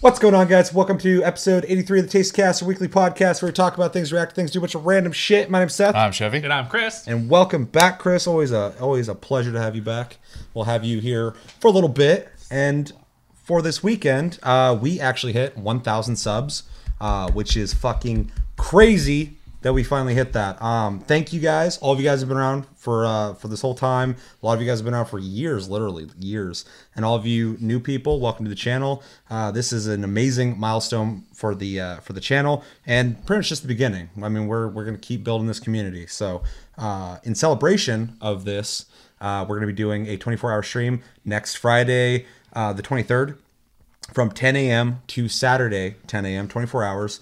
What's going on, guys? Welcome to episode 83 of the Taste Cast, a weekly podcast where we talk about things, react to things, do a bunch of random shit. My name's Seth. I'm Chevy. And I'm Chris. and welcome back, Chris. Always a always a pleasure to have you back. We'll have you here for a little bit, and for this weekend, uh, we actually hit 1,000 subs, uh, which is fucking crazy that we finally hit that. Um, thank you guys. All of you guys have been around for uh, for this whole time. A lot of you guys have been around for years, literally years. And all of you new people, welcome to the channel. Uh, this is an amazing milestone for the uh, for the channel, and pretty much just the beginning. I mean, we're we're gonna keep building this community. So, uh, in celebration of this, uh, we're gonna be doing a 24 hour stream next Friday, uh, the 23rd, from 10 a.m. to Saturday 10 a.m. 24 hours.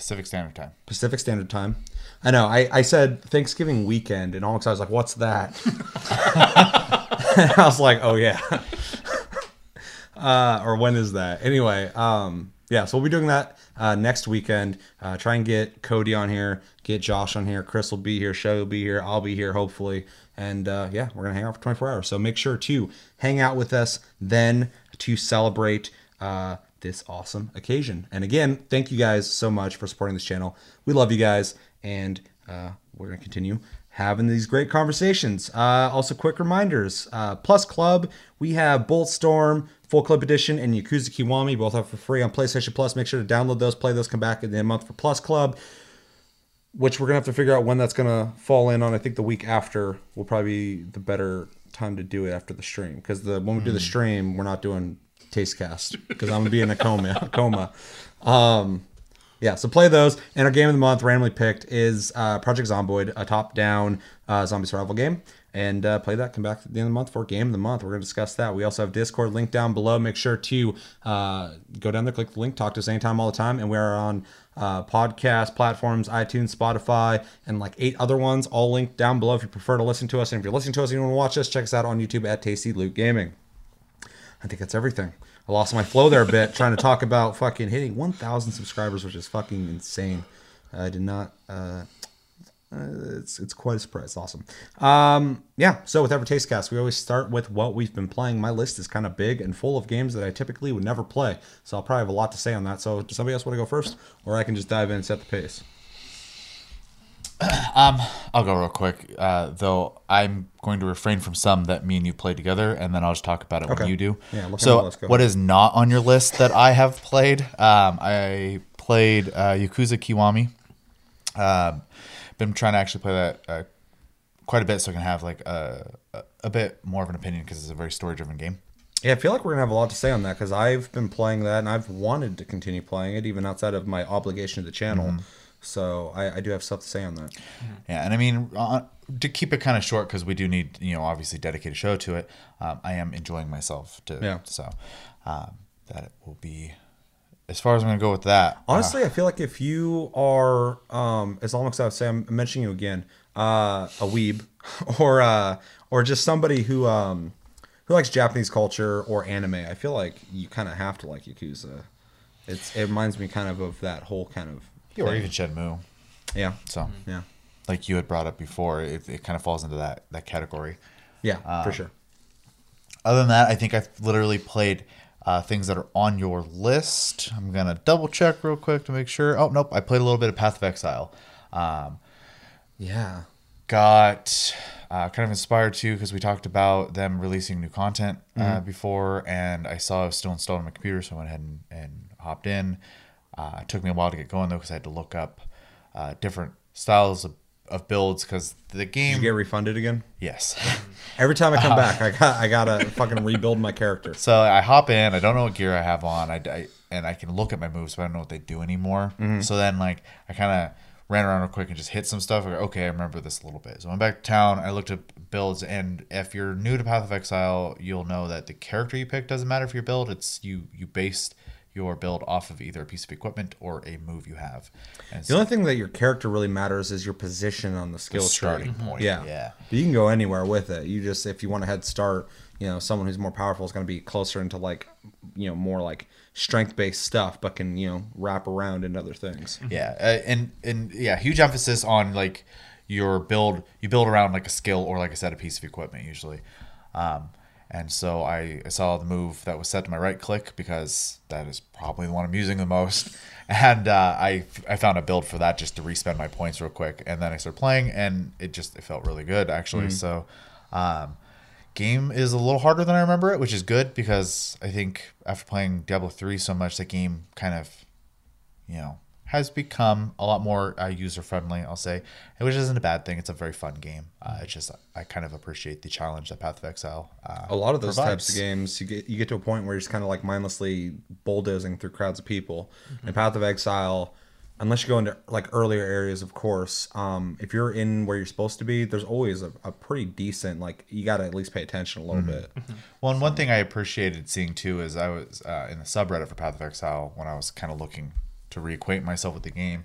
Pacific Standard Time. Pacific Standard Time. I know. I, I said Thanksgiving weekend, and all I was like, "What's that?" I was like, "Oh yeah." uh, or when is that? Anyway, um, yeah. So we'll be doing that uh, next weekend. Uh, try and get Cody on here, get Josh on here. Chris will be here. Chevy will be here. I'll be here hopefully. And uh, yeah, we're gonna hang out for 24 hours. So make sure to hang out with us then to celebrate. Uh, this awesome occasion. And again, thank you guys so much for supporting this channel. We love you guys, and uh, we're going to continue having these great conversations. Uh, also, quick reminders uh, Plus Club, we have Bulletstorm, Full Clip Edition, and Yakuza Kiwami, both are for free on PlayStation Plus. Make sure to download those, play those, come back in the month for Plus Club. Which we're gonna have to figure out when that's gonna fall in on. I think the week after will probably be the better time to do it after the stream because the when we do the stream, we're not doing taste cast because I'm gonna be in a coma. coma. Um, yeah, so play those. And our game of the month, randomly picked, is uh, Project Zomboid, a top-down uh, zombie survival game. And uh, play that. Come back at the end of the month for game of the month. We're gonna discuss that. We also have Discord link down below. Make sure to uh, go down there, click the link, talk to us anytime, all the time. And we are on uh, podcast platforms, iTunes, Spotify, and like eight other ones, all linked down below if you prefer to listen to us. And if you're listening to us and you want to watch us, check us out on YouTube at Tasty Loot Gaming. I think that's everything. I lost my flow there a bit trying to talk about fucking hitting 1,000 subscribers, which is fucking insane. I did not. Uh, uh, it's it's quite a surprise. Awesome. Um, yeah. So with every taste cast, we always start with what we've been playing. My list is kind of big and full of games that I typically would never play. So I'll probably have a lot to say on that. So does somebody else want to go first, or I can just dive in and set the pace? Um, I'll go real quick. Uh, though I'm going to refrain from some that me and you play together, and then I'll just talk about it Okay. when you do. Yeah, look on the so what is not on your list that I have played? Um, I played uh, Yakuza Kiwami. Um, been trying to actually play that uh, quite a bit, so I can have like a, a, a bit more of an opinion because it's a very story-driven game. Yeah, I feel like we're gonna have a lot to say on that because I've been playing that and I've wanted to continue playing it even outside of my obligation to the channel. So I, I do have stuff to say on that. Yeah, and I mean uh, to keep it kind of short because we do need you know obviously dedicate a show to it. Um, I am enjoying myself too. Yeah. so um, that will be as far as I'm gonna go with that. uh, Honestly, I feel like if you are, um, as long as I would say, I'm mentioning you again, uh, a weeb, or uh, or just somebody who um, who likes Japanese culture or anime, I feel like you kind of have to like Yakuza. It's it reminds me kind of of that whole kind of yeah, or even Shenmue. yeah So yeah like you had brought up before, it, it kind of falls into that that category. yeah Uh, for sure. Other than that, I think I've literally played uh, things that are on your list. I'm gonna double check real quick to make sure. Oh nope, I played a little bit of Path of Exile. Um, Yeah, got uh, kind of inspired too because we talked about them releasing new content uh, before, and I saw it was still installed on my computer, so I went ahead and, and hopped in. Uh, it took me a while to get going though because I had to look up uh, different styles of, of builds because the Did game. you get refunded again? yes. Every time I come back, I got I gotta fucking rebuild my character. so I hop in. I don't know what gear I have on. I, I and I can look at my moves, but I don't know what they do anymore. So then like I kind of ran around real quick and just hit some stuff. Go, okay, I remember this a little bit. So I went back to town. I looked at builds, and if you're new to Path of Exile, you'll know that the character you pick doesn't matter for your build. It's you you based your build off of either a piece of equipment or a move you have. And The so only thing that your character really matters is your position on the skill tree. starting point. Yeah. Yeah. But you can go anywhere with it. You just if you want a head start, you know, someone who's more powerful is going to be closer into like, you know, more like strength based stuff, but can you know wrap around into other things. Yeah, uh, and and yeah, huge emphasis on like your build. You build around like a skill or like I said, a piece of equipment usually. Um, And so I, I saw the move that was set to my right click because that is probably the one I'm using the most. And uh, I I found a build for that just to respend my points real quick. And then I started playing and it just it felt really good actually. So um, game is a little harder than I remember it, which is good because I think after playing Diablo 3 so much, the game kind of, you know, has become a lot more uh, user friendly, I'll say, which isn't a bad thing. It's a very fun game. Uh, it's just, I kind of appreciate the challenge that Path of Exile. Uh, a lot of those provides. types of games you get you get to a point where you're just kind of like mindlessly bulldozing through crowds of people in path of exile unless you go into like earlier areas of course um, if you're in where you're supposed to be there's always a, a pretty decent like you got to at least pay attention a little bit Well, and one thing I appreciated seeing too is I was uh, in the subreddit for Path of Exile when I was kind of looking to reacquaint myself with the game,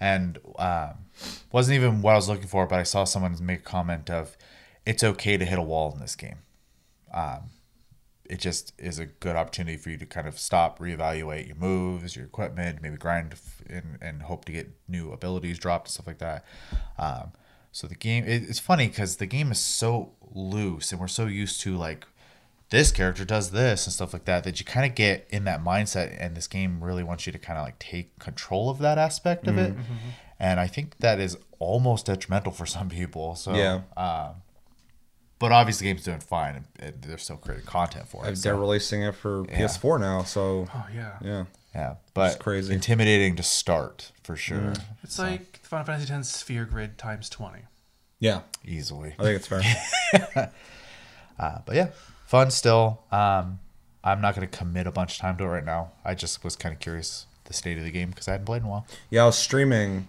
and um, wasn't even what I was looking for, but I saw someone make a comment of, "It's okay to hit a wall in this game." Um, it just is a good opportunity for you to kind of stop, reevaluate your moves, your equipment, maybe grind and, and hope to get new abilities dropped and stuff like that. Um, so the game, it, it's funny because the game is so loose and we're so used to like this character does this and stuff like that that you kind of get in that mindset and this game really wants you to kind of like take control of that aspect of it. And i think that is almost detrimental for some people so Yeah. um, but obviously the game's doing fine and, and they're still creating content for it they're so, releasing it for ps4 now so Oh yeah. yeah. Yeah but crazy. intimidating to start for sure. It's like Final Fantasy X Sphere Grid times twenty. yeah. Easily. I think it's fair. Uh, but yeah fun still. Um, i'm not going to commit a bunch of time to it right now. I just was kind of curious the state of the game because i hadn't played in a while. Yeah i was streaming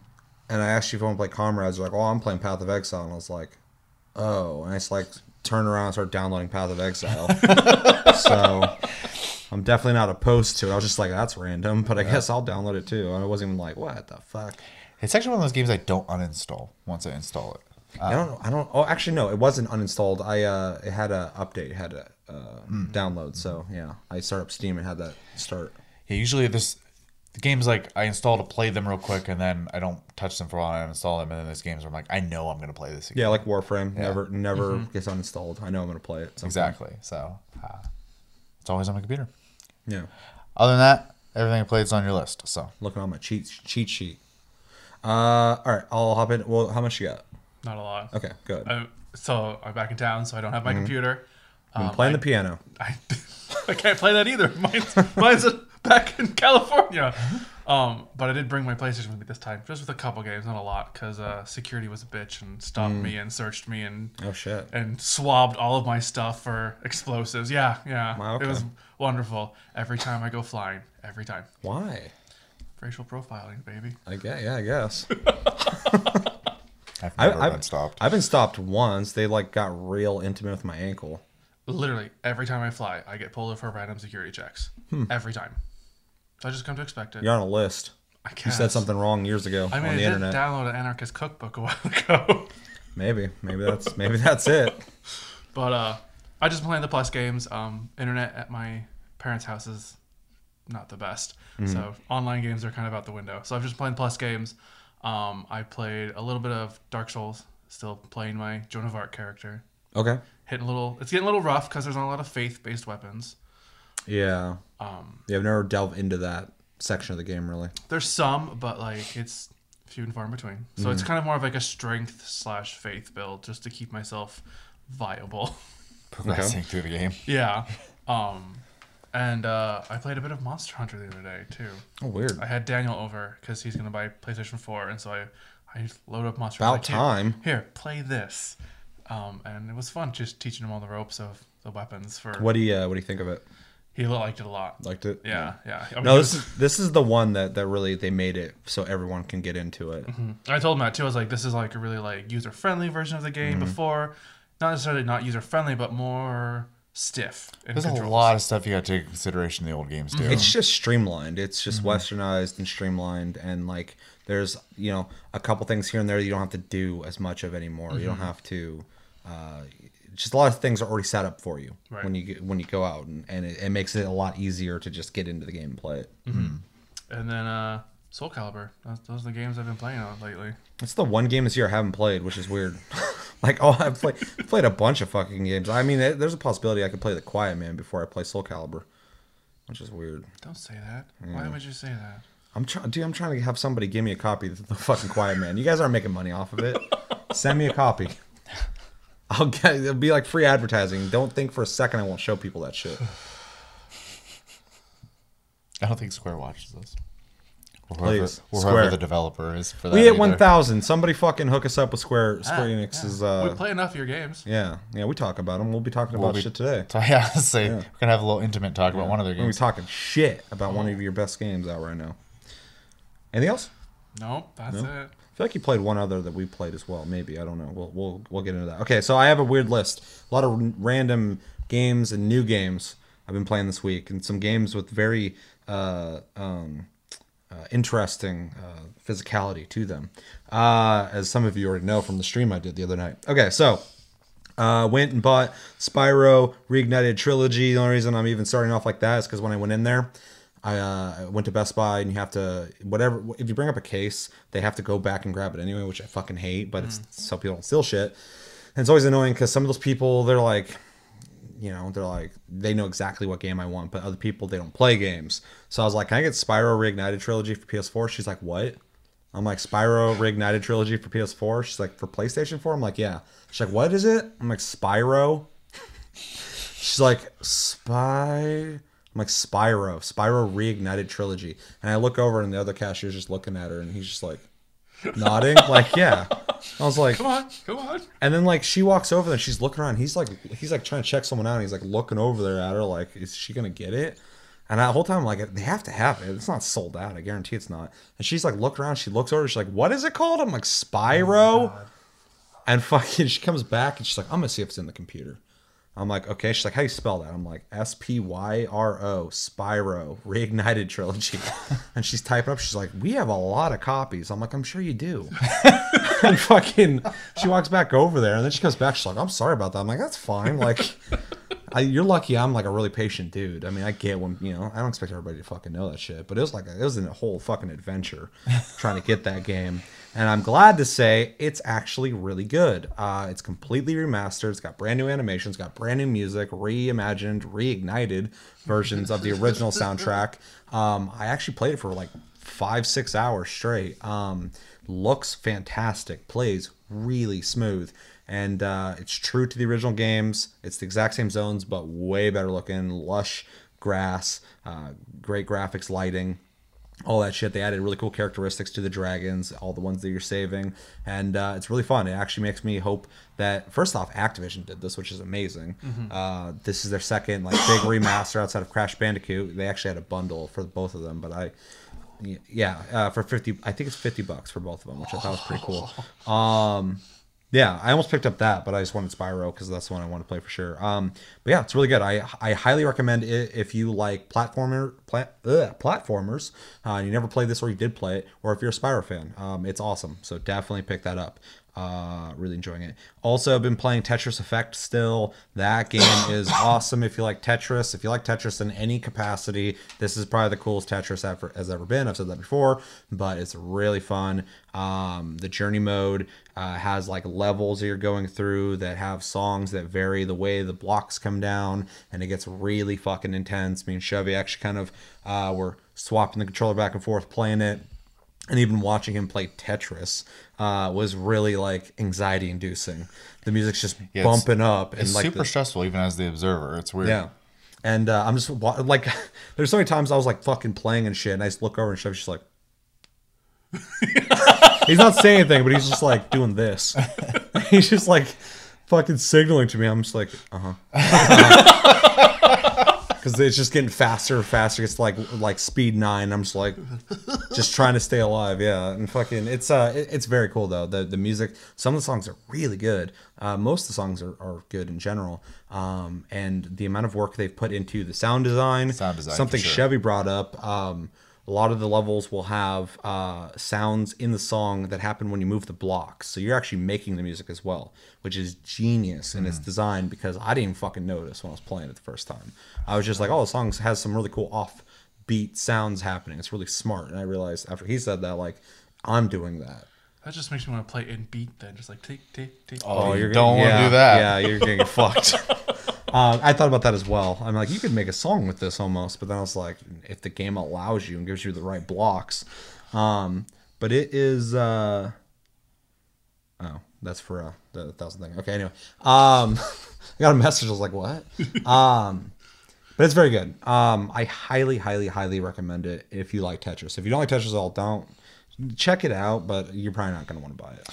and i asked you if i want to play comrades. You're like oh i'm playing path of exile. And i was like oh. And i just like turned around and started downloading path of exile. So i'm definitely not opposed to it. I was just like that's random but i guess i'll download it too. And i wasn't even like what the fuck? It's actually one of those games I don't uninstall once I install it. I don't. I don't. Oh, actually, no. It wasn't uninstalled. I uh, it had a update. It had a uh, download. So yeah, I start up Steam and had that start. Yeah, usually this the games like I install to play them real quick and then I don't touch them for a while I uninstall them and then there's games where I'm like I know I'm gonna play this again. Yeah, like Warframe. Never, never gets uninstalled. I know I'm gonna play it. point. exactly. So uh, it's always on my computer. Yeah. Other than that, everything I played is on your list. So Looking on my cheat cheat sheet. Uh, all right. I'll hop in. Well, how much you got? Not a lot. Okay, good. I, so I'm back in town, so I don't have my computer. I'm Um, playing I, the piano. I, I can't play that either. Mine's, mine's back in California. Um, but I did bring my PlayStation with me this time, just with a couple games, not a lot, because uh, security was a bitch and stopped me and searched me and Oh shit. and swabbed all of my stuff for explosives. Yeah, yeah. Wow, okay. It was wonderful. Every time I go flying, every time. Why? Racial profiling, baby. I guess. Yeah, I guess. I've I, never I've been stopped. I've been stopped once. They like got real intimate with my ankle. Literally, every time I fly, I get pulled over for random security checks. Hmm. Every time. So I just come to expect it. You're on a list. I You said something wrong years ago I mean, on I the did internet. download an anarchist cookbook a while ago. Maybe, maybe that's maybe that's it. But uh, I just play the plus games. Um, internet at my parents' house is not the best, Mm-hmm. so online games are kind of out the window. So I've just playing plus games. Um, I played a little bit of Dark Souls. Still playing my Joan of Arc character. Okay. Hitting a little. It's getting a little rough because there's not a lot of faith-based weapons. Yeah. Um, Yeah, I've never delved into that section of the game really. there's some, but like it's few and far in between. So Mm. it's kind of more of like a strength slash faith build just to keep myself viable. Progressing through the game. Yeah. Um, and uh, I played a bit of Monster Hunter the other day too. Oh, weird. I had Daniel over because he's gonna buy PlayStation Four, and so I I loaded up Monster Hunter. About Hunter. time. Here, play this. Um, and it was fun just teaching him all the ropes of the weapons. For What do you uh, what do you think of it? he liked it a lot. Liked it? Yeah, yeah. I mean, No, this is this is the one that that really they made it so everyone can get into it. I told him that too. I was like, this is like a really like user friendly version of the game. Mm-hmm. Before, not necessarily not user friendly, but more stiff. in There's a lot of stuff you got to take into consideration the old games do. It's just streamlined. It's just westernized and streamlined, and like there's you know a couple things here and there you don't have to do as much of anymore. You don't have to. Uh, just a lot of things are already set up for you Right. when you get, when you go out, and, and it, it makes it a lot easier to just get into the game and play it. And then uh, Soul Calibur. Those, those are the games I've been playing on lately. It's the one game this year I haven't played, which is weird. Like, oh, I've played played a bunch of fucking games. I mean, it, there's a possibility I could play the Quiet Man before I play Soul Calibur, which is weird. Don't say that. Why would you say that? I'm trying, dude. I'm trying to have somebody give me a copy of the fucking Quiet Man. You guys aren't making money off of it. Send me a copy. I'll get. It'll be like free advertising. Don't think for a second I won't show people that shit. I don't think Square watches this. Or whoever, whoever the developer is for that. We hit either. 1,000. Somebody fucking hook us up with Square Square Ah, Enix's. we Uh, play enough of your games. yeah, yeah. We talk about them. We'll be talking We'll about be- shit today. So, yeah, say we're gonna have a little intimate talk about one of their games. We'll be talking shit about one of your best games out right now. Anything else? Nope, that's it. I feel like you played one other that we played as well. Maybe I don't know. We'll we'll we'll get into that. Okay, so I have a weird list. A lot of random games and new games I've been playing this week, and some games with very uh, um, uh, interesting uh, physicality to them, uh, as some of you already know from the stream I did the other night. Okay, so uh, went and bought Spyro Reignited Trilogy. The only reason I'm even starting off like that is because when I went in there, I uh, went to Best Buy and you have to whatever. If you bring up a case, they have to go back and grab it anyway, which I fucking hate. But it's so people don't steal shit. And it's always annoying because some of those people they're like, you know, they're like they know exactly what game I want, but other people they don't play games. So I was like, can I get Spyro Reignited Trilogy for PS4? She's like, what? I'm like Spyro Reignited Trilogy for PS4. She's like for PlayStation 4. I'm like, yeah. She's like, what is it? I'm like Spyro. She's like Spy. I'm like Spyro, Spyro Reignited Trilogy, and I look over and the other cashier's just looking at her, and he's just like nodding, like yeah. I was like, Come on, come on. and then like she walks over there, and she's looking around. He's like, he's like trying to check someone out. And he's like looking over there at her, like, is she gonna get it? And that whole time, I'm like, they have to have it. It's not sold out. I guarantee it's not. And she's like, look around. She looks over. She's like, what is it called? I'm like, Spyro. Oh and fucking, she comes back and she's like, I'm gonna see if it's in the computer. I'm like, okay. She's like, how do you spell that? I'm like, S P Y R O, Spyro, Reignited Trilogy. and she's typing up. She's like, we have a lot of copies. I'm like, I'm sure you do. and fucking, she walks back over there, and then she comes back. She's like, I'm sorry about that. I'm like, that's fine. Like, I, you're lucky. I'm like a really patient dude. I mean, I get when you know. I don't expect everybody to fucking know that shit, but it was like a, it was a whole fucking adventure trying to get that game. And I'm glad to say it's actually really good. Uh, it's completely remastered. It's got brand new animations, got brand new music, reimagined, reignited versions of the original soundtrack. Um, I actually played it for like five, six hours straight. Um, looks fantastic, plays really smooth, and uh, it's true to the original games. It's the exact same zones, but way better looking, lush grass, uh, great graphics, lighting all that shit. They added really cool characteristics to the dragons, all the ones that you're saving, and uh, it's really fun. It actually makes me hope that first off, Activision did this, which is amazing. Uh, this is their second like big remaster outside of Crash Bandicoot. They actually had a bundle for both of them, but I. Yeah, uh, for fifty, I think it's fifty bucks for both of them, which I thought was pretty cool. Um, yeah, I almost picked up that, but I just wanted Spyro because that's the one I want to play for sure. Um, but yeah, it's really good. I I highly recommend it if you like platformer plat, ugh, platformers. Uh, you never played this or you did play it, or if you're a Spyro fan, um, it's awesome. So definitely pick that up. Uh, really enjoying it. Also, been playing Tetris Effect still. That game is awesome. If you like Tetris, if you like Tetris in any capacity, this is probably the coolest Tetris ever has ever been. I've said that before, but it's really fun. Um, the journey mode uh, has like levels that you're going through that have songs that vary the way the blocks come down, and it gets really fucking intense. Me and Chevy actually kind of uh, were swapping the controller back and forth, playing it and even watching him play Tetris uh, was really like anxiety inducing. The music's just Yeah, bumping up and It's like super the- stressful, even as the observer. It's weird. yeah. And uh, I'm just like, there's so many times I was like fucking playing and shit, and I just look over and she's just like, he's not saying anything, but he's just like doing this. he's just like fucking signaling to me. I'm just like, uh huh. Because it's just getting faster and faster. It's like like speed nine. I'm just like, just trying to stay alive. Yeah, and fucking, it's uh, it- it's very cool though. The the music, some of the songs are really good. Uh, most of the songs are, are good in general. Um, and the amount of work they've put into the sound design, Sound design, something sure. Chevy brought up. Um, a lot of the levels will have uh, sounds in the song that happen when you move the blocks. So you're actually making the music as well, which is genius in its Mm. design because I didn't fucking notice when I was playing it the first time. I was just like, oh, the song has some really cool off beat sounds happening. It's really smart. And I realized after he said that, like, I'm doing that. That just makes me want to play in beat then, just like tick tick tick. Oh, you you're don't gonna- wanna yeah, do that. Yeah, you're gonna fucked. Um, I thought about that as well. I'm like, you could make a song with this almost, but then I was like, if the game allows you and gives you the right blocks. Um, but it is. Uh, oh, that's for uh, the thousand thing. Okay, anyway, um, I got a message. I was like, what? um, but it's very good. Um, I highly, highly, highly recommend it if you like Tetris. If you don't like Tetris at all, don't check it out. But you're probably not gonna want to buy it.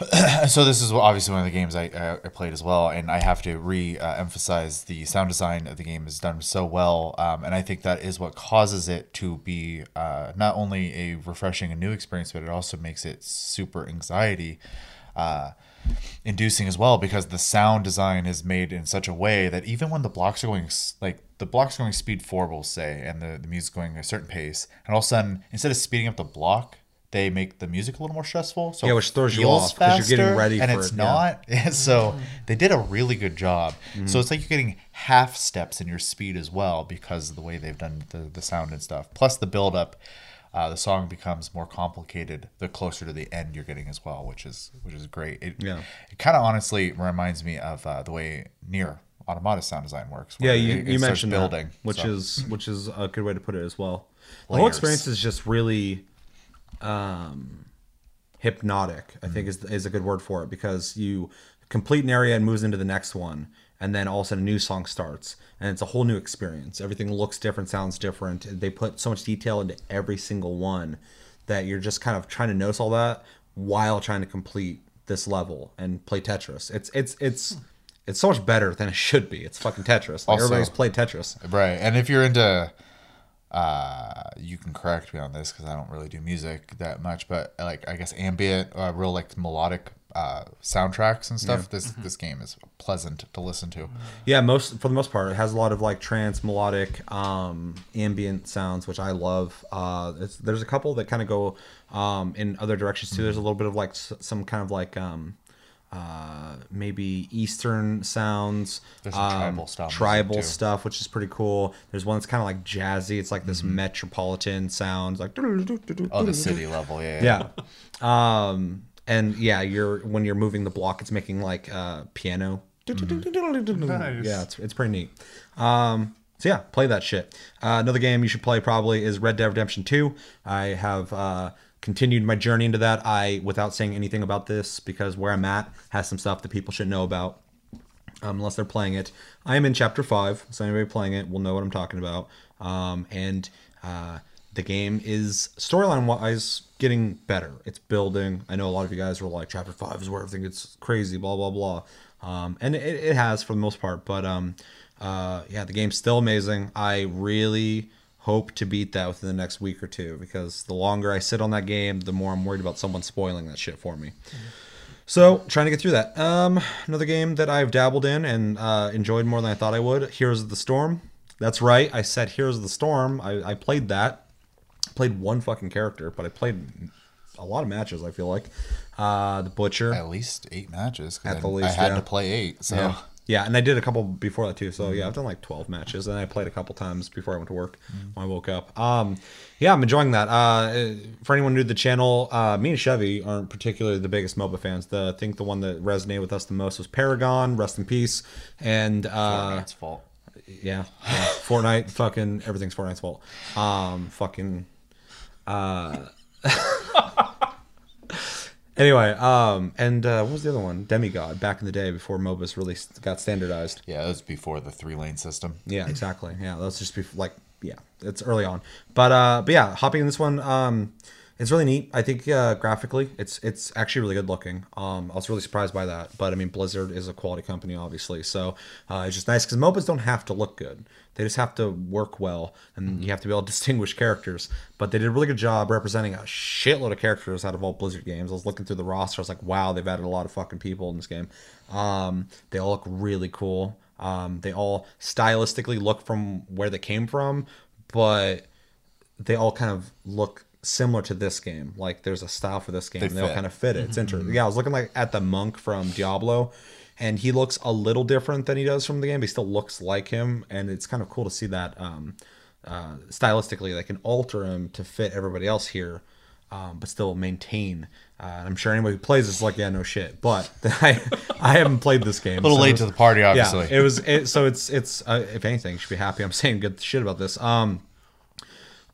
so this is obviously one of the games I, I, I played as well, and I have to re-emphasize the sound design of the game is done so well, um, and I think that is what causes it to be uh, not only a refreshing and new experience, but it also makes it super anxiety uh, inducing as well because the sound design is made in such a way that even when the blocks are going like the blocks going speed four, we'll say, and the the music going a certain pace, and all of a sudden instead of speeding up the block. They make the music a little more stressful, so Yeah, which throws you feels off 'cause you're getting ready and for it's it, yeah. not. so they did a really good job. So it's like you're getting half steps in your speed as well because of the way they've done the, the sound and stuff. Plus the build up, uh, the song becomes more complicated the closer to the end you're getting as well, which is which is great. It, Yeah. it kind of honestly reminds me of uh, the way NieR Automata sound design works. Yeah, you, it- it you starts mentioned building, that, which so. is which is a good way to put it as well. The whole experience is just really um, hypnotic. I think is is a good word for it because you complete an area and moves into the next one, and then all of a sudden a new song starts, and it's a whole new experience. Everything looks different, sounds different. They put so much detail into every single one that you're just kind of trying to notice all that while trying to complete this level and play Tetris. It's it's it's it's so much better than it should be. It's fucking Tetris. Like Also- everybody's played Tetris. Right. And if you're into, uh, you can correct me on this because I don't really do music that much, but like I guess ambient, uh, real like melodic uh, soundtracks and stuff. This this game is pleasant to listen to. Yeah, most for the most part, it has a lot of like trance, melodic, um, ambient sounds, which I love. Uh, it's, there's a couple that kind of go um, in other directions too. There's a little bit of like s- some kind of like um, uh, maybe Eastern sounds, There's some um, tribal style music, tribal too. stuff, which is pretty cool. There's one that's kind of like jazzy. It's like this Mm-hmm. metropolitan sound, like Oh, the city level, yeah. yeah. Um, and yeah, you're when you're moving the block, it's making like uh, piano. Nice. Yeah, it's, it's pretty neat. Um, so yeah, play that shit. Uh, another game you should play probably is Red Dead Redemption 2. I have uh, continued my journey into that. I without saying anything about this because where I'm at has some stuff that people should know about um, unless they're playing it. I am in chapter five, so anybody playing it will know what I'm talking about. Um, and uh, the game is storyline wise getting better. It's building. I know a lot of you guys were like, chapter five is where everything gets crazy, blah blah blah. Um, and it, it has for the most part, but um, uh, yeah, the game's still amazing. I really hope to beat that within the next week or two because the longer I sit on that game, the more I'm worried about someone spoiling that shit for me. So trying to get through that. Um, another game that I've dabbled in and uh, enjoyed more than I thought I would. Heroes of the Storm. That's right. I said Heroes of the Storm. I, I played that. Played one fucking character, but I played a lot of matches. I feel like uh, the Butcher. At least eight matches. At I, the I had yeah. to play eight. So Yeah. Yeah, and I did a couple before that too. So yeah, I've done like twelve matches, and I played a couple times before I went to work when I woke up. Um, yeah, I'm enjoying that. Uh, for anyone new to the channel, uh, me and Chevy aren't particularly the biggest MOBA fans. The I think the one that resonated with us the most was Paragon, rest in peace, and uh, it's fault. yeah, yeah, Fortnite, fucking everything's Fortnite's fault. Um, fucking. Uh, anyway, um, and uh, what was the other one? Demigod. Back in the day, before MOBAs really got standardized. Yeah, that was before the three lane system. Yeah, exactly. Yeah, that's just be like yeah, it's early on. But uh, but yeah, hopping in this one, um, it's really neat. I think uh, graphically, it's it's actually really good looking. Um, I was really surprised by that. But I mean, Blizzard is a quality company, obviously, so uh, it's just nice because MOBAs don't have to look good. They just have to work well, and you have to be able to distinguish characters. But they did a really good job representing a shitload of characters out of all Blizzard games. I was looking through the roster, I was like, wow, they've added a lot of fucking people in this game. Um, they all look really cool. Um, they all stylistically look from where they came from, but they all kind of look similar to this game. Like there's a style for this game. They and they all kind of fit it. It's interesting. Yeah, I was looking like at the monk from Diablo, and he looks a little different than he does from the game. But he still looks like him, and it's kind of cool to see that um, uh, stylistically they can alter him to fit everybody else here. um, but still maintain. Uh, and I'm sure anybody who plays this is like, yeah, no shit. But I, I haven't played this game. A little so late it's- to the party, obviously. Yeah, it was. It, so it's it's. Uh, if anything, you should be happy. I'm saying good shit about this. Um,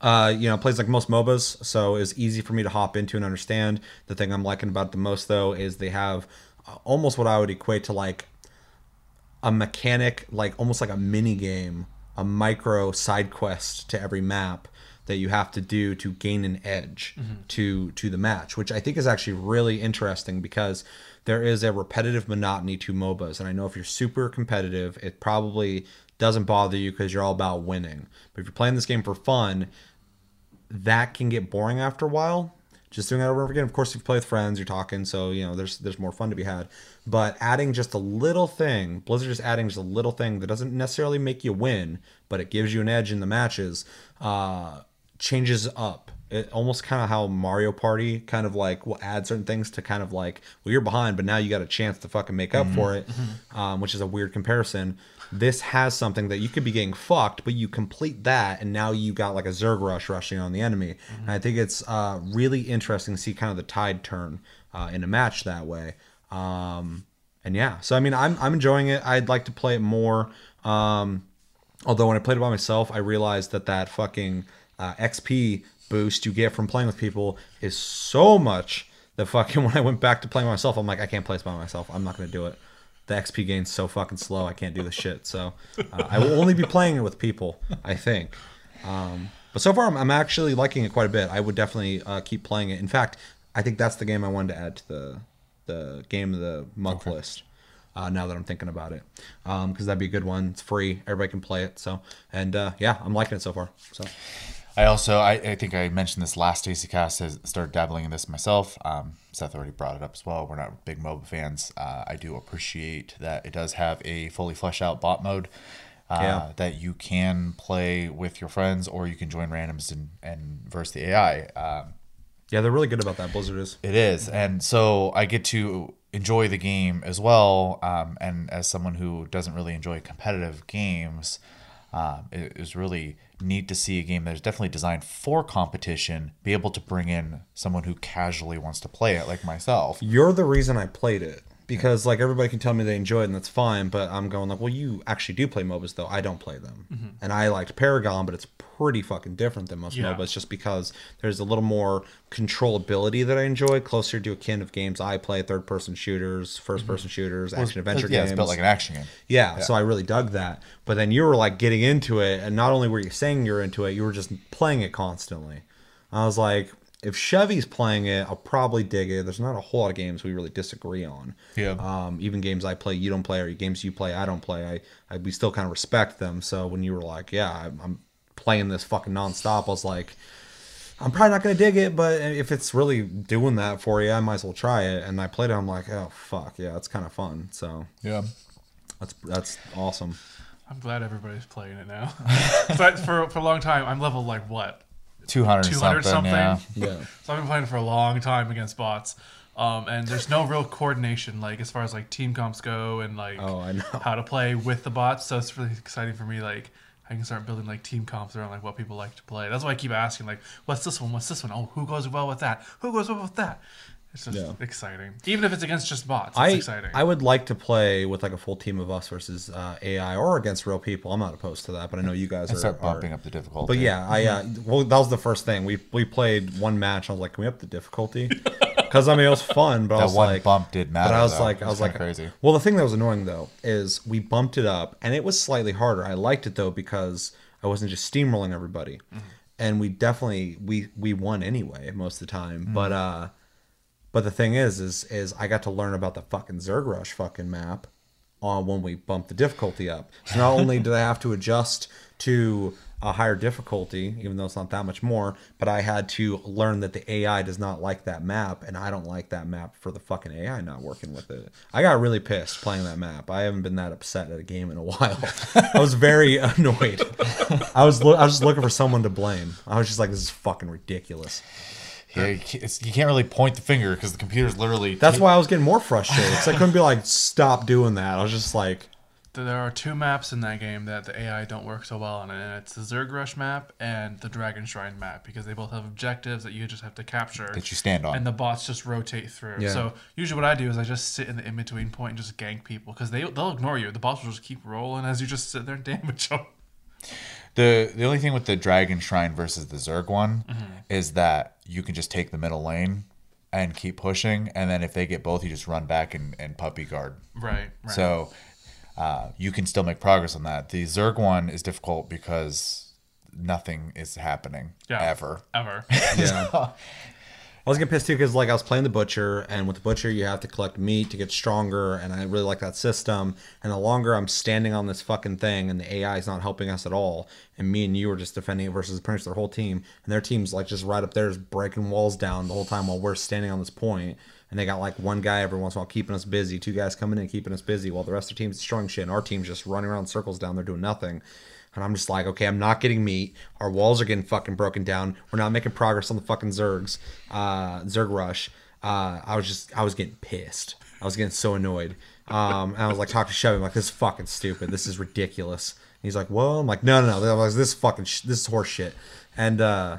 uh, you know, plays like most MOBAs, so it's easy for me to hop into and understand. The thing I'm liking about it the most, though, is they have almost what I would equate to like a mechanic, like almost like a mini game, a micro side quest to every map that you have to do to gain an edge mm-hmm. to to the match, which I think is actually really interesting because there is a repetitive monotony to MOBAs, and I know if you're super competitive, it probably doesn't bother you because you're all about winning. But if you're playing this game for fun, that can get boring after a while. Just doing that over and over again. Of course, if you play with friends, you're talking, so you know there's there's more fun to be had. But adding just a little thing, Blizzard just adding just a little thing that doesn't necessarily make you win, but it gives you an edge in the matches. Uh, changes up. It almost kind of how Mario Party kind of like will add certain things to kind of like well you're behind, but now you got a chance to fucking make up for it, um, which is a weird comparison. This has something that you could be getting fucked, but you complete that, and now you got like a Zerg rush rushing on the enemy. And I think it's uh, really interesting to see kind of the tide turn uh, in a match that way. Um, and yeah, so I mean, I'm I'm enjoying it. I'd like to play it more. Um, although when I played it by myself, I realized that that fucking uh, XP boost you get from playing with people is so much that fucking when I went back to playing myself, I'm like, I can't play this by myself. I'm not gonna do it. The XP gain's so fucking slow. I can't do this shit. So uh, I will only be playing it with people. I think. Um, but so far, I'm, I'm actually liking it quite a bit. I would definitely uh, keep playing it. In fact, I think that's the game I wanted to add to the the game of the month list. Uh, now that I'm thinking about it, because that'd be a good one. It's free. Everybody can play it. So, and uh, yeah, I'm liking it so far. So, I also, I, I think I mentioned this last Stacy cast. Has started dabbling in this myself. Um, Seth already brought it up as well. We're not big MOBA fans. Uh, I do appreciate that it does have a fully fleshed out bot mode. Uh, Yeah. That you can play with your friends, or you can join randoms and, and verse the AI. Um, yeah, they're really good about that. Blizzard is. it is, and so I get to enjoy the game as well. Um, and as someone who doesn't really enjoy competitive games, um, it is really neat to see a game that is definitely designed for competition be able to bring in someone who casually wants to play it, like myself. You're the reason I played it because like everybody can tell me they enjoy it and that's fine, but I'm going like, well, you actually do play MOBAs though. I don't play them, mm-hmm. and I liked Paragon, but it's pretty fucking different than most Yeah. MOBAs just because there's a little more controllability that I enjoy, closer to a akin of games I play, third person shooters, 1st person mm-hmm. shooters, action adventure yeah, games. it's built like an action game. Yeah, so I really dug that. But then you were like getting into it, and not only were you saying you're into it, you were just playing it constantly. I was like, if Chevy's playing it, I'll probably dig it. There's not a whole lot of games we really disagree on. Yeah. Um, even games I play, you don't play, or games you play, I don't play. I, I we still kind of respect them. So when you were like, yeah, I'm, I'm playing this fucking nonstop, I was like. I'm probably not gonna dig it, but if it's really doing that for you, I might as well try it. And I played it. I'm like, oh fuck, yeah, it's kind of fun. So Yeah. that's that's awesome. I'm glad everybody's playing it now. but for for a long time, I'm level like what 200, 200 something. something. Yeah. Yeah. So I've been playing for a long time against bots. Um, and there's no real coordination, like as far as like team comps go, and like Oh, I know. how to play with the bots. So it's really exciting for me. Like I can start building like team comps around like what people like to play. That's why I keep asking like, what's this one? What's this one? Oh, who goes well with that? Who goes well with that? It's just Yeah. exciting, even if it's against just bots. It's I exciting. I would like to play with like a full team of us versus uh, AI or against real people. I'm not opposed to that, but I know you guys And are. start bumping are- up the difficulty. But yeah, I uh, well that was the first thing we we played one match. I was like, can we up the difficulty? Because I mean it was fun, but I that was one like, bump did matter. But I was though. like, I It was like, crazy. Well, the thing that was annoying though is we bumped it up, and it was slightly harder. I liked it though because I wasn't just steamrolling everybody, Mm-hmm. and we definitely we we won anyway most of the time. Mm-hmm. But uh, but the thing is, is is I got to learn about the fucking Zerg Rush fucking map on when we bumped the difficulty up. So not only did I have to adjust to a higher difficulty, even though it's not that much more, but I had to learn that the AI does not like that map, and I don't like that map for the fucking AI not working with it. I got really pissed playing that map. I haven't been that upset at a game in a while. I was very annoyed. I was lo- I was just looking for someone to blame. I was just like, this is fucking ridiculous. Yeah, you can't, it's, you can't really point the finger because the computer's literally. That's why I was getting more frustrated. Because I couldn't be like, stop doing that. I was just like, there are two maps in that game that the AI don't work so well on, and it's the Zerg Rush map and the Dragon Shrine map because they both have objectives that you just have to capture. that you stand on. and the bots just rotate through. Yeah. So usually what I do is I just sit in the in between point and just gank people because they they'll ignore you. The bots will just keep rolling as you just sit there and damage them. The the only thing with the Dragon Shrine versus the Zerg one Mm-hmm. is that you can just take the middle lane and keep pushing, and then if they get both, you just run back and, and puppy guard. Right. right. So uh, you can still make progress on that. The Zerg one is difficult because nothing is happening Yeah. ever. ever. Yeah. I was getting pissed too because like I was playing the butcher, and with the butcher you have to collect meat to get stronger, and I really like that system. And the longer I'm standing on this fucking thing, and the AI is not helping us at all, and me and you are just defending it versus pretty much their whole team, and their team's like just right up there, is breaking walls down the whole time while we're standing on this point, and they got like one guy every once in a while keeping us busy, two guys coming in keeping us busy, while the rest of the team's destroying shit, and our team's just running around circles down there doing nothing. And I'm just like, okay, I'm not getting meat. Our walls are getting fucking broken down. We're not making progress on the fucking Zergs, uh, Zerg rush. Uh, I was just, I was getting pissed. I was getting so annoyed. Um, and I was like, talking to Chevy, I'm like, this is fucking stupid. This is ridiculous. And he's like, well, I'm like, no, no, no. I was, this is fucking, sh- this is horse shit. And uh,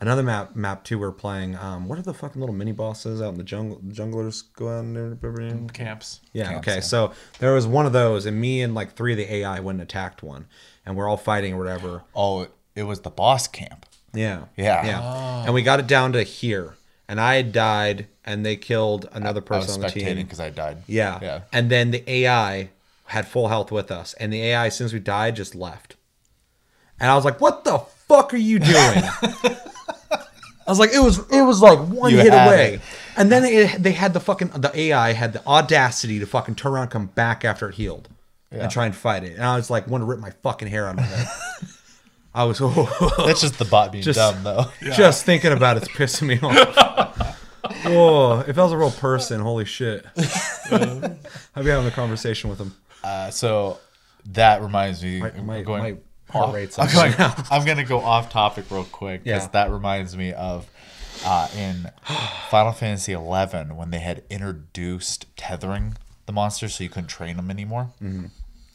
another map, map two, we're playing. Um, what are the fucking little mini bosses out in the jungle? Junglers go out in there. Camps. Yeah. Camps, okay. yeah. So there was one of those, and me and like three of the AI went and attacked one, and we're all fighting or whatever. Oh, it was the boss camp. Yeah. Yeah. Yeah. And we got it down to here, and I had died, and they killed another person on the spectating team. because I died. Yeah. Yeah. And then the AI had full health with us, and the AI, as soon as we died, just left. And I was like, "What the fuck are you doing?" I was like, "It was, it was like one You hit away." it. And then it, they had the fucking the AI had the audacity to fucking turn around, and come back after it healed, and try and fight it. And I was like, want to rip my fucking hair out of my head. I was That's just the bot being Just- dumb, though. just thinking about it's pissing me off. Whoa! If that was a real person, holy shit! I'd be having a conversation with him. Uh, so that reminds me. My, I'm my, going, my heart rate's I'm, going. I'm gonna go off topic real quick because Yeah. that reminds me of uh, in Final Fantasy XI when they had introduced tethering the monsters so you couldn't train them anymore. Mm-hmm.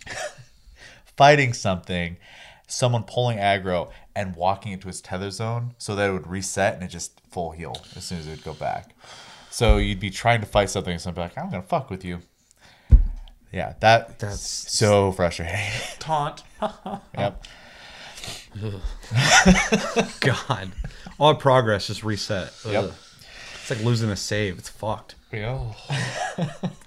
Fighting something, someone pulling aggro and walking into its tether zone so that it would reset and it just full heal as soon as it would go back. So you'd be trying to fight something and somebody like, I'm gonna fuck with you. Yeah, that That's- so frustrating. Taunt. yep. God, all progress just reset. Yep. It's like losing a save. It's fucked. Yeah.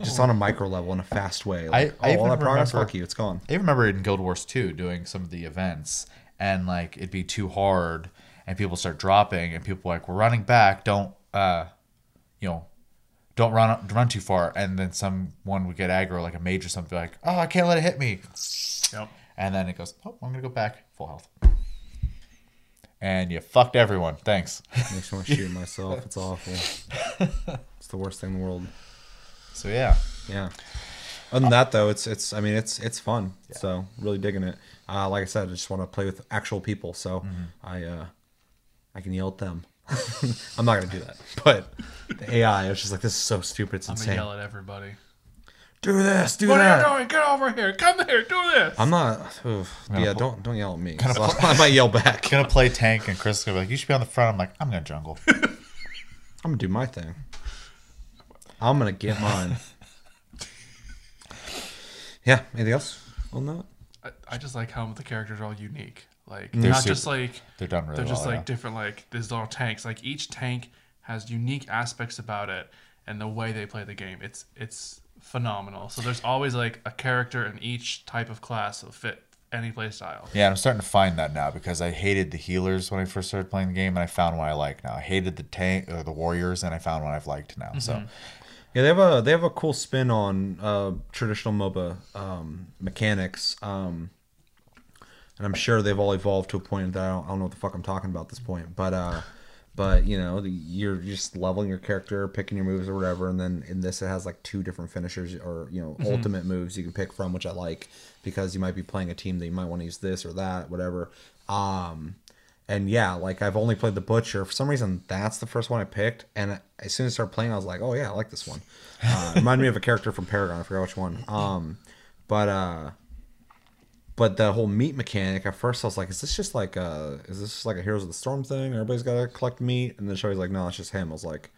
Just on a micro level in a fast way. I- Like, I oh, all even that progress, remember- fuck you. It's gone. I remember in Guild Wars 2 doing some of the events and like it'd be too hard and people start dropping and people were like we're running back don't uh you know don't run run too far and then someone would get aggro like a mage or something like oh I can't let it hit me Yep. and then it goes oh I'm gonna go back full health and you fucked everyone thanks Makes me want to shoot myself. It's awful. The worst thing in the world. so yeah Yeah. Other than that, though, it's it's. I mean, it's it's fun. So really digging it. Uh, like I said, I just want to play with actual people. So Mm-hmm. I uh, I can yell at them. I'm not gonna do that. But the AI, I was just like, this is so stupid. It's I'm gonna insane. yell at everybody. Do this. Do What that. are you doing? Get over here! Come here! Do this! I'm not. oof. yeah, pull- don't don't yell at me. Gonna 'cause I might yell back. gonna play tank and Chris is gonna be like you should be on the front I'm like I'm gonna jungle I'm gonna do my thing. I'm gonna get mine. yeah. Anything else on that? I, I just like how the characters are all unique. Like They're not super- just like they're done really they're just well, like yeah. different like these little tanks. Like each tank has unique aspects about it and the way they play the game. It's it's phenomenal. So there's always like a character in each type of class that fit any play style. Yeah, I'm starting to find that now because I hated the healers when I first started playing the game, and I found one I like now. I hated the tank or the warriors, and I found one I've liked now. So mm-hmm. Yeah, they have a they have a cool spin on uh, traditional MOBA um, mechanics, um, and I'm sure they've all evolved to a point that I don't, I don't know what the fuck I'm talking about at this point. But uh, but you know, the, you're just leveling your character, picking your moves or whatever, and then in this it has like two different finishers or you know ultimate moves you can pick from, which I like because you might be playing a team that you might want to use this or that, whatever. Um, and yeah, like I've only played the Butcher. For some reason, that's the first one I picked. And as soon as I started playing, I was like, oh yeah, I like this one. Uh, reminded me of a character from Paragon. I forgot which one. Um, but uh, but the whole meat mechanic at first I was like, is this just like a is this like a Heroes of the Storm thing? Everybody's got to collect meat, and then Chevy's like, no, it's just him. I was like,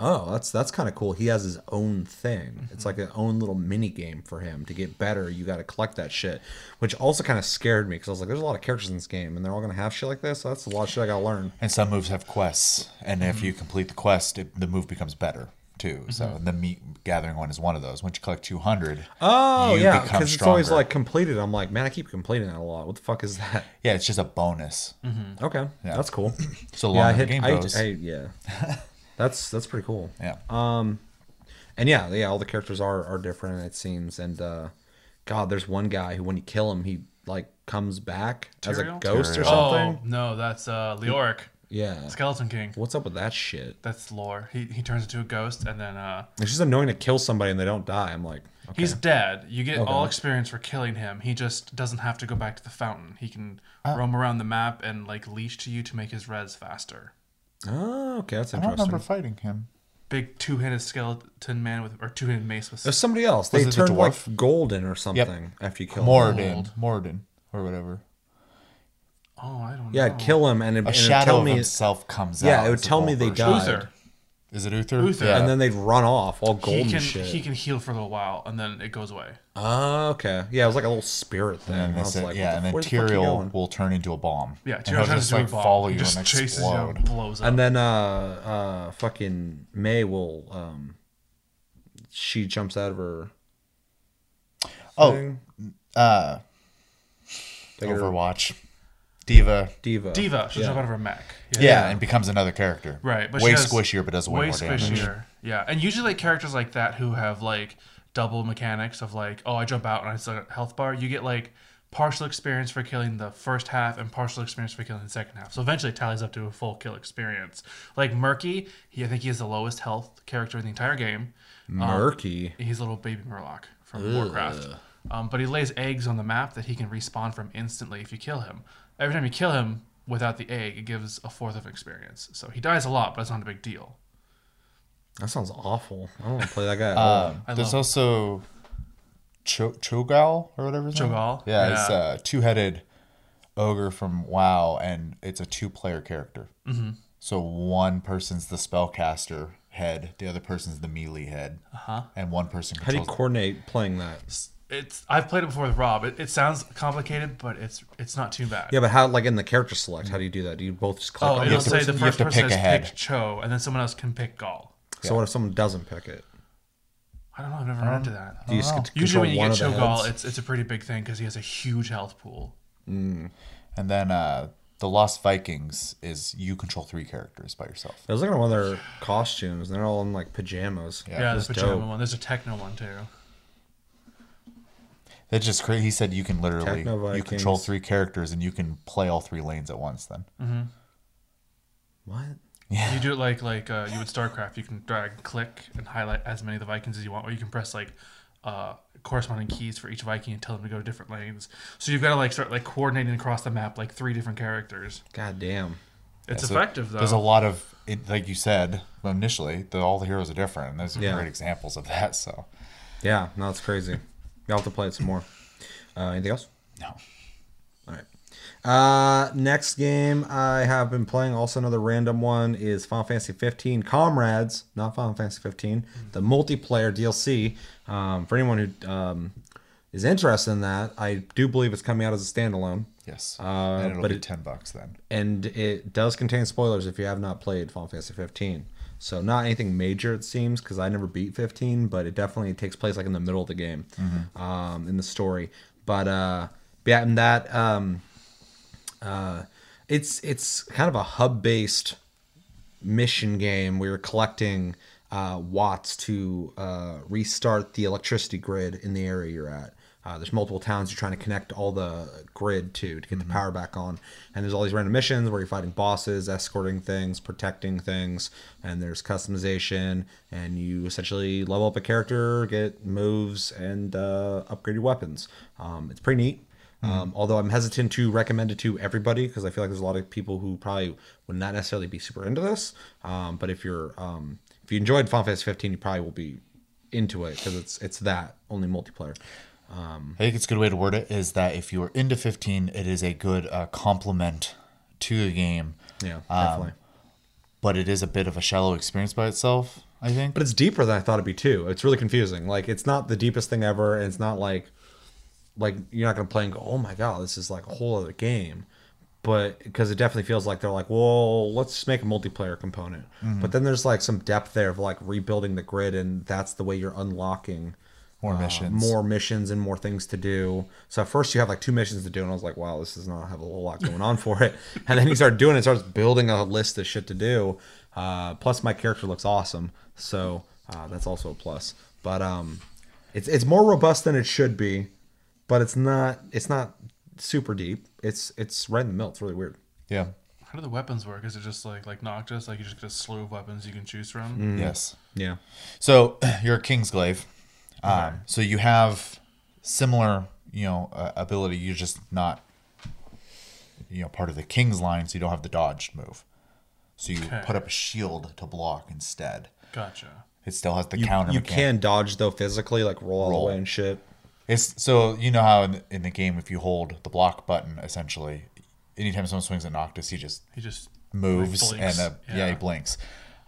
oh, that's that's kind of cool. He has his own thing. It's like an own little mini game for him to get better. You got to collect that shit, which also kind of scared me because I was like, there's a lot of characters in this game, and they're all gonna have shit like this. So that's a lot of shit I gotta learn. And some moves have quests, and if you complete the quest, it, the move becomes better too. So mm-hmm. the meat gathering one is one of those. Once you collect 200, Oh yeah, because it's always like completed. I'm like, man, I keep completing that a lot. What the fuck is that? yeah, it's just a bonus. Mm-hmm. Okay, Yeah. that's cool. So long yeah, I as the hit. game I, goes. I, yeah, that's that's pretty cool. yeah. Um, And yeah, yeah, all the characters are are different. It seems, and uh, God, there's one guy who, when you kill him, he like comes back as a Tyrael? ghost or something. Oh no, that's uh, Leoric, Yeah. Skeleton King. What's up with that shit? That's lore. He he turns into a ghost and then uh, It's just annoying to kill somebody and they don't die. I'm like, okay. he's dead. You get Okay. all experience for killing him. He just doesn't have to go back to the fountain. He can Ah. roam around the map and like leash to you to make his res faster. Oh, okay, that's I don't interesting. remember fighting him. Big two-handed skeleton man with or two-handed mace with There's somebody else. They Was it the turn like golden or something after you kill him. Morden, Morden, or whatever. Oh, I don't know. Yeah, kill him and it, A and it would shadow tell of me, himself comes out. Yeah, it would It's a tell me gold they version. died. Uther. Is it Uther? Uther. Yeah. and then they'd run off all golden He can shit. he can heal for a little while and then it goes away. Oh, okay. Yeah, it was like a little spirit thing. and I was said, like, yeah, what and then where the fuck you Tyrael will turn into a bomb. Yeah, and Tyrael he'll turns just into like a bomb. follow you just and chases you and blows up. And then uh uh fucking May will um she jumps out of her Oh, uh, Take her Overwatch, D.Va. D.Va. D.Va, she'll yeah. jump out of her mech. Yeah, yeah and becomes another character. Right, but way she squishier, but does way, way more damage. squishier. Yeah, and usually like characters like that who have like double mechanics of like, oh, I jump out and I still got a health bar. You get like partial experience for killing the first half and partial experience for killing the second half. So eventually it tallies up to a full kill experience. Like Murky, he I think he has the lowest health character in the entire game. Murky. He's a little baby Murloc from Warcraft. Um, but he lays eggs on the map that he can respawn from instantly if you kill him. Every time you kill him without the egg, it gives a fourth of experience. So he dies a lot, but it's not a big deal. That sounds awful. I don't want to play that guy at all. Um, there's also Cho- Cho'Gall or whatever. his name- Cho'Gall? Yeah, it's a two-headed ogre from WoW, and it's a two-player character. Mm-hmm. So one person's the spellcaster head, the other person's the melee head, uh-huh. and one person How do you controls. coordinate playing that? It's I've played it before with Rob. It, it sounds complicated, but it's it's not too bad. Yeah, but how like in the character select, how do you do that? Do you both just click Oh, on it'll the say person? the you have first to person pick has a head. picked Cho, and then someone else can pick Gall. So what if someone doesn't pick it? I don't know. I've never run into that. Do you just to Usually, when you get one Cho Gall, it's it's a pretty big thing because he has a huge health pool. And then uh, the Lost Vikings is you control three characters by yourself. I was looking at one of their costumes. and They're all in like pajamas. Yeah, Yeah, the pajama dope. one. There's a techno one too. It's just crazy. He said you can literally you control three characters and you can play all three lanes at once. Then Mm-hmm. What? Yeah. You do it like like uh, you would StarCraft. You can drag, click, and highlight as many of the Vikings as you want, or you can press like uh, corresponding keys for each Viking and tell them to go to different lanes. So you've got to like start like coordinating across the map like three different characters. God damn. It's Yeah, so effective though. There's a lot of it, like you said initially. The, all the heroes are different, and there's some Yeah. great examples of that. So Yeah, no, it's crazy. You'll have to play it some more. Uh, anything else? no, All right. Uh, next game I have been playing, also another random one, is Final Fantasy 15 Comrades, not Final Fantasy 15, the multiplayer DLC. Um, for anyone who um, is interested in that, I do believe it's coming out as a standalone. yes, Uh, and it'll but be it- ten bucks then. and it does contain spoilers if you have not played Final Fantasy 15. So not anything major it seems because I never beat 15, but it definitely takes place like in the middle of the game, um, in the story. But uh, yeah, and that um, uh, it's it's kind of a hub based mission game where you're collecting uh, watts to uh, restart the electricity grid in the area you're at. Uh, there's multiple towns you're trying to connect all the grid to to get the power back on, and there's all these random missions where you're fighting bosses, escorting things, protecting things, and there's customization, and you essentially level up a character, get moves, and uh, upgrade your weapons. Um, it's pretty neat. Um, although I'm hesitant to recommend it to everybody because I feel like there's a lot of people who probably would not necessarily be super into this. Um, but if you're um, if you enjoyed Final Fantasy 15, you probably will be into it because it's it's that only multiplayer. I think it's a good way to word it is that if you are into 15, it is a good uh, complement to the game, Yeah, Um, definitely. but it is a bit of a shallow experience by itself. I think. But it's deeper than I thought it'd be too. It's really confusing. Like it's not the deepest thing ever, and it's not like like you're not gonna play and go, oh my god, this is like a whole other game. But because it definitely feels like they're like, well, let's make a multiplayer component. But then there's like some depth there of like rebuilding the grid, and that's the way you're unlocking More uh, missions. more missions, and more things to do. So at first you have like two missions to do, and I was like, wow, this does not have a whole lot going on for it. And then you start doing it, it starts building a list of shit to do. Uh, plus, my character looks awesome, so uh, that's also a plus. But um, it's it's more robust than it should be, but it's not it's not super deep. It's it's right in the middle. It's really weird. yeah. How do the weapons work? Is it just like like Noctis? Like you just get a slew of weapons you can choose from? Mm. Yes. Yeah. So you're a Kingsglaive. Um, So you have similar, you know, uh, ability. You're just not, you know, part of the King's line, so you don't have the dodged move. So you Okay. put up a shield to block instead. Gotcha. It still has the You, counter. you mechanic. can dodge though physically, like roll, all Roll. the way and shit. It's so you know how in the, in the game if you hold the block button, essentially, anytime someone swings at Noctis, he just He just moves Like and uh, yeah. he blinks.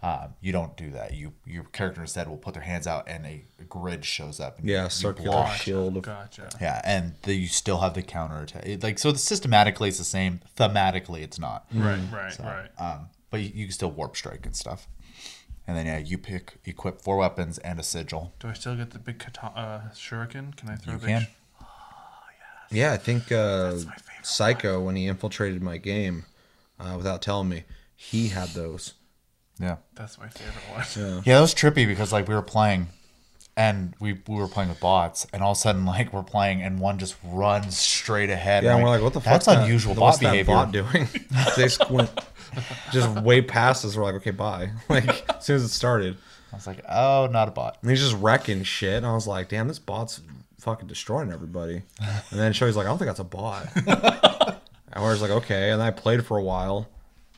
Um, you don't do that. You your character instead will put their hands out and a, grid shows up. And Yeah, you circular block. shield. Of, gotcha. Yeah, and the, you still have the counter attack. It, like so, systematically it's the same. Thematically, it's not. Right, right, right. Um, but you, you can still warp strike and stuff. And then yeah, you pick equip four weapons and a sigil. Do I still get the big kata- uh, shuriken? Can I throw You a big can. sh- yeah, I think uh, my favorite Psycho when he infiltrated my game uh, without telling me, he had those. Yeah. That's my favorite one. Yeah, that was trippy because like we were playing, and we we were playing with bots, and all of a sudden like we're playing, and one just runs straight ahead. Yeah, and we're like, what the fuck? That's unusual bot what's behavior. That bot doing? they just went just way past us. We're like, okay, bye. Like as soon as it started, I was like, oh, not a bot. and he's just wrecking shit. And I was like, damn, this bot's fucking destroying everybody. And then Shoei's like, I don't think that's a bot. and we're just like, okay. And then I played for a while,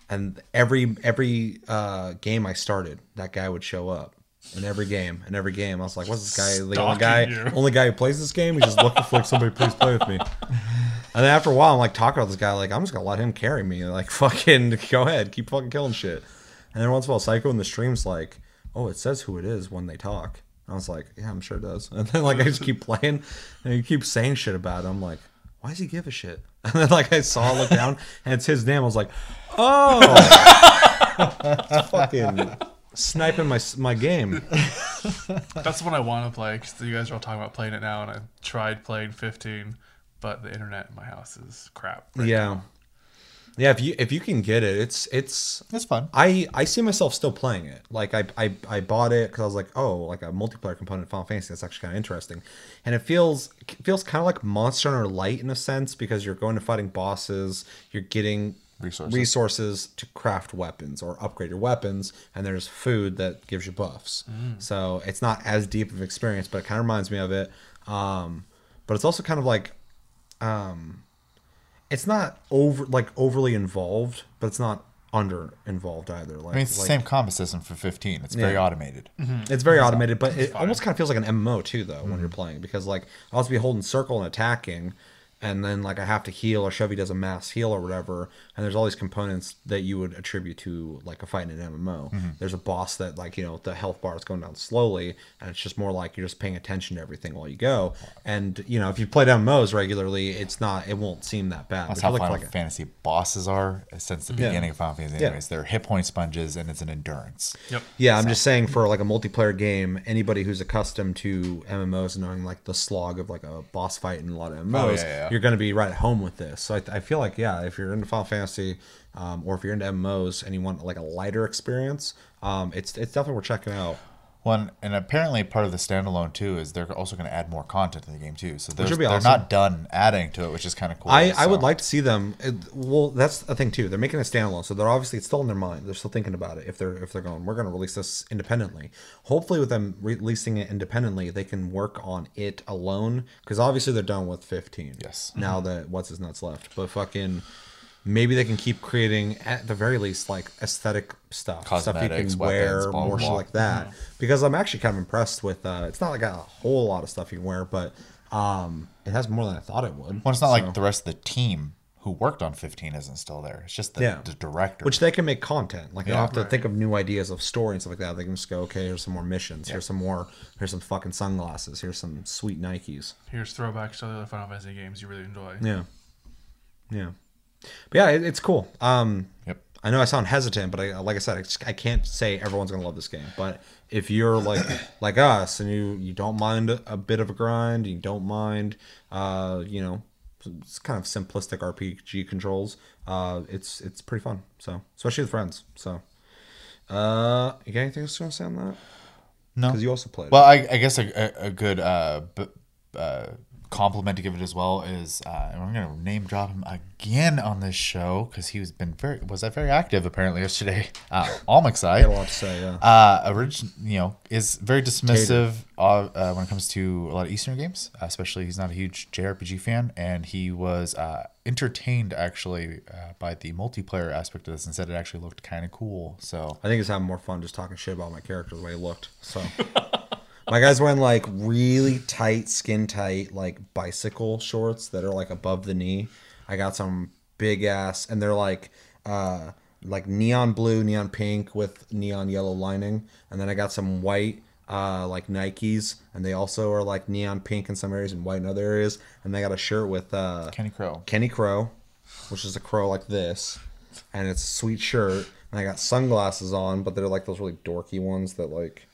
and every every uh, game I started, that guy would show up. In every game, in every game, I was like, "What's this guy? The only guy, you. only guy who plays this game? He's just looking for like somebody, please play with me." And then after a while, I'm like talking about this guy, like I'm just gonna let him carry me, like fucking go ahead, keep fucking killing shit. And then once in a while, Psycho in the stream's like, "Oh, it says who it is when they talk." I was like, "Yeah, I'm sure it does." And then like I just keep playing, and he keeps saying shit about it. I'm like, "Why does he give a shit?" And then like I saw, look down, and it's his name. I was like, "Oh, fucking sniping my my game." That's the one I want to play because you guys are all talking about playing it now, and I tried playing 15, but the internet in my house is crap. right Yeah, now. Yeah. If you if you can get it, it's it's It's fun. I I see myself still playing it. Like I I, I bought it because I was like, oh, like a multiplayer component of Final Fantasy. That's actually kind of interesting, and it feels it feels kind of like Monster Hunter Light in a sense because you're going to fighting bosses, you're getting Resources. resources to craft weapons or upgrade your weapons, and there's food that gives you buffs. So it's not as deep of experience, but it kind of reminds me of it. Um, but it's also kind of like um, it's not over like overly involved, but it's not under involved either. Like, I mean, it's the same combat system for 15. It's very Yeah. automated. Mm-hmm. It's very automated, but it almost kind of feels like an MMO too, though, when you're mm-hmm. playing because like I'll just be holding circle and attacking, and then like I have to heal or Chevy does a mass heal or whatever, and there's all these components that you would attribute to like a fight in an MMO. Mm-hmm. There's a boss that like you know the health bar is going down slowly, and it's just more like you're just paying attention to everything while you go. And you know if you played MMOs regularly, it's not it won't seem that bad. That's But how look Final like a- Fantasy bosses are since the Yeah. beginning of Final Fantasy. Yeah. Anyways, they're hit point sponges and it's an endurance. Yep. Yeah, I'm just saying for like a multiplayer game, anybody who's accustomed to MMOs and knowing like the slog of like a boss fight in a lot of MMOs, Oh, yeah, yeah. You're going to be right at home with this. So I, I feel like yeah, if you're into Final Fantasy, um, or if you're into MMOs and you want like a lighter experience, um, it's it's definitely worth checking out. One and apparently part of the standalone too is they're also going to add more content to the game too. So they're, be they're awesome. not done adding to it, which is kind of cool. I, I would like to see them. It, well, that's the thing too. They're making a standalone, so they're obviously it's still in their mind. They're still thinking about it. If they're if they're going, we're going to release this independently. Hopefully, with them releasing it independently, they can work on it alone. Because obviously, they're done with 15. Yes. Now that what's his nuts left, but fucking. Maybe they can keep creating, at the very least, like aesthetic stuff, stuff you Cosmetics, can wear, weapons, blah, more blah, shit like that. Because I'm actually kind of impressed with. Uh, it's not like a whole lot of stuff you can wear, but Um, it has more than I thought it would. Well, it's not So- like the rest of the team who worked on 15 isn't still there. It's just the, Yeah. the director. which they can make content. Like they Yeah. don't have to Right. think of new ideas of story and stuff like that. They can just go, okay, here's some more missions. Here's some more. Here's some fucking sunglasses. Here's some sweet Nikes. Here's throwbacks to the other Final Fantasy games you really enjoy. Yeah, yeah, but yeah, it, it's cool. Um, Yep. I know I sound hesitant, but I, like I said, I, just, I can't say everyone's gonna love this game. But if you're like like us and you you don't mind a, bit of a grind, you don't mind, uh, you know, it's kind of simplistic RPG controls. Uh, it's it's pretty fun. So especially with friends. So, uh, you got anything else you want to say on that? No. because you also played. Well, I, I guess a, a, a good uh, b- uh, compliment to give it as well is, uh, and I'm gonna name drop him again on this show because he was been very was that very active apparently yesterday. Uh, I got a lot to say. Yeah. uh, origin, you know, is very dismissive of, uh, when it comes to a lot of Eastern games. Especially, he's not a huge JRPG fan, and he was uh, entertained actually uh, by the multiplayer aspect of this, and said it actually looked kind of cool. So I think it's having more fun just talking shit about my character the way he looked. So my guy's wearing like really tight, skin tight, like bicycle shorts that are like above the knee. I got some big ass, and they're like uh like neon blue, neon pink with neon yellow lining, and then I got some white uh like Nikes, and they also are like neon pink in some areas and white in other areas, and they got a shirt with uh Kenny Crow. Kenny Crow, which is a crow like this, and it's a sweet shirt. And I got sunglasses on, but they're like those really dorky ones that like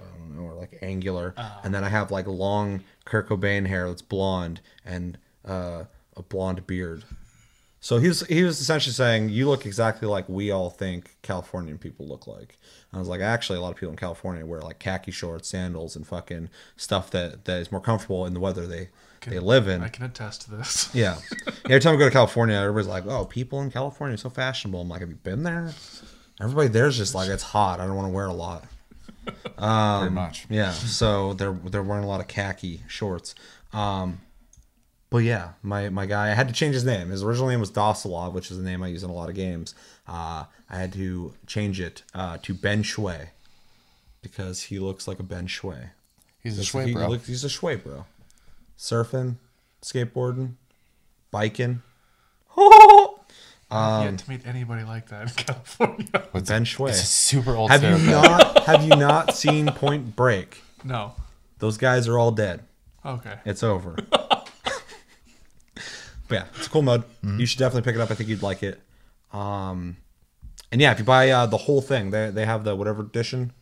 I don't know, are like angular. And then I have like long Kurt Cobain hair that's blonde and uh, a blonde beard. So he was he was essentially saying you look exactly like we all think Californian people look like. I was like, actually, a lot of people in California wear like khaki shorts, sandals, and fucking stuff that that is more comfortable in the weather they they live in. I can attest to this. Yeah. Every time we go to California, everybody's like, "Oh, people in California are so fashionable." I'm like, "Have you been there?" Everybody there's just like, "It's hot. I don't want to wear a lot." Pretty much. Yeah. So they're they're wearing a lot of khaki shorts. Um, but yeah, my my guy, I had to change his name. His original name was Dosalov, which is the name I use in a lot of games. Uh, I had to change it uh, to Ben Shui because he looks like a Ben Shui. He's a Shui he bro. look- he's a Shui bro. Surfing, skateboarding, biking. I've yet to meet anybody like that in California. What's- Ben Shui. It's a super old Have you stereotype. not have you not seen Point Break? no. Those guys are all dead. Okay. It's over. but yeah, it's a cool mode. Mm-hmm. You should definitely pick it up. I think you'd like it. Um, and yeah, if you buy uh, the whole thing, they they have the whatever edition,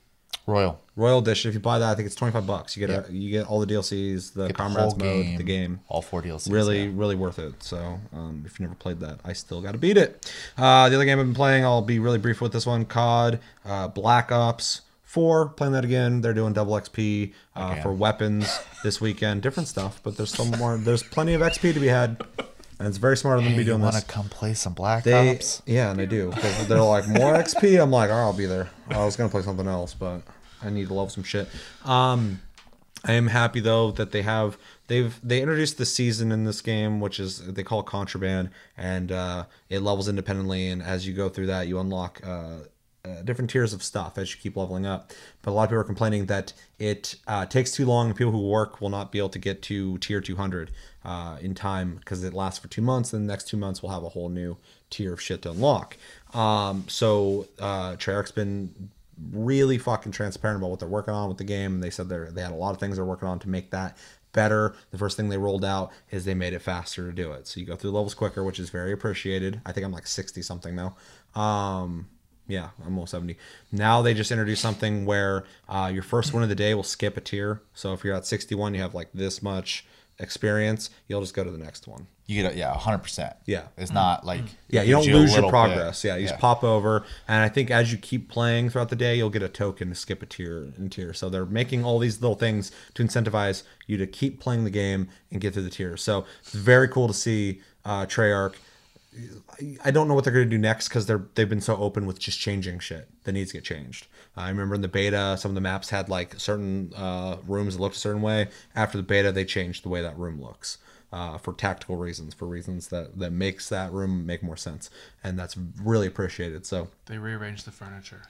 Royal. Royal Edition. If you buy that, I think it's twenty five bucks. You get a, you get all the DLCs, the Get comrades whole mode, the game. All four DLCs. Really, yeah. really worth it. So, um, if you never played that, I still got to beat it. Uh, the other game I've been playing, I'll be really brief with this one COD, uh, Black Ops 4. Playing that again. They're doing double XP uh, for weapons this weekend. Different stuff, but there's still more. There's plenty of XP to be had. And it's very smart of them to Hey, be you doing want to come play some Black They, Ops? yeah, and they do. 'Cause They're like more XP. I'm like, oh, I'll be there. I was gonna play something else, but I need to love some shit. Um, I am happy though that they have they've they introduced the season in this game, which is they call contraband, and uh, it levels independently. And as you go through that, you unlock. Uh, uh, different tiers of stuff as you keep leveling up. But a lot of people are complaining that it uh, takes too long. and People who work will not be able to get to tier 200 uh, in time because it lasts for two months. Then the next two months we'll have a whole new tier of shit to unlock. Um, so uh, Treyarch's been really fucking transparent about what they're working on with the game. They said they they had a lot of things they're working on to make that better. The first thing they rolled out is they made it faster to do it. So you go through levels quicker, which is very appreciated. I think I'm like 60 something now. Um, yeah, I'm almost 70. Now they just introduced something where uh, your first win of the day will skip a tier. So if you're at 61, you have like this much experience, you'll just go to the next one. You get a, yeah, hundred percent. Yeah. It's not like Yeah, you don't a lose your progress. bit. Yeah, you just pop over, and I think as you keep playing throughout the day, you'll get a token to skip a tier and tier. So they're making all these little things to incentivize you to keep playing the game and get through the tier. So it's very cool to see uh, Treyarch. I don't know what they're going to do next because they're they've been so open with just changing shit that needs to get changed. I remember in the beta, some of the maps had like certain uh, rooms that looked a certain way. After the beta, they changed the way that room looks. Uh, for tactical reasons, for reasons that that makes that room make more sense, and that's really appreciated. So They rearranged the furniture.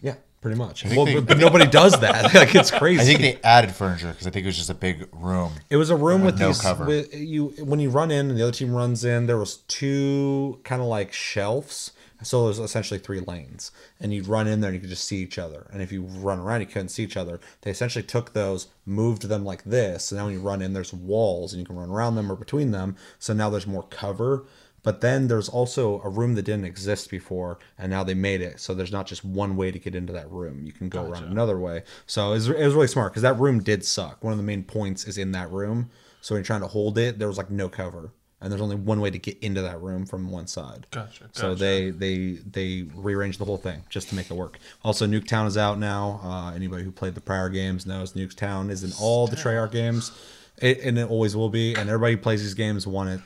yeah, pretty much. Well, they- but, but nobody does that. like it's crazy. I think they added furniture because I think it was just a big room. It was a room with no these. cover. With you, when you run in and the other team runs in, there was two kind of like shelves. So there's essentially three lanes, and you'd run in there and you could just see each other. And if you run around, you couldn't see each other. They essentially took those, moved them like this, and now when you run in, there's walls, and you can run around them or between them. So now there's more cover. But then there's also a room that didn't exist before, and now they made it. So there's not just one way to get into that room. You can go around another way. So it was, it was really smart because that room did suck. One of the main points is in that room. So when you're trying to hold it, there was like no cover, and there's only one way to get into that room from one side. Gotcha. So gotcha. they they they rearrange the whole thing just to make it work. Also, Nuketown is out now. Uh, anybody who played the prior games knows Nuketown is in all the Treyarch games, it, and it always will be. And everybody who plays these games want it.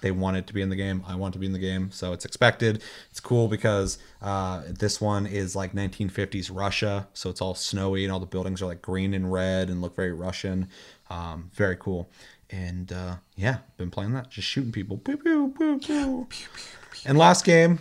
They want it to be in the game. I want to be in the game, so it's expected. It's cool because uh, this one is like 1950s Russia, so it's all snowy and all the buildings are like green and red and look very Russian. Um, very cool. And uh, yeah, been playing that, just shooting people. Pew, pew, pew, pew. And last game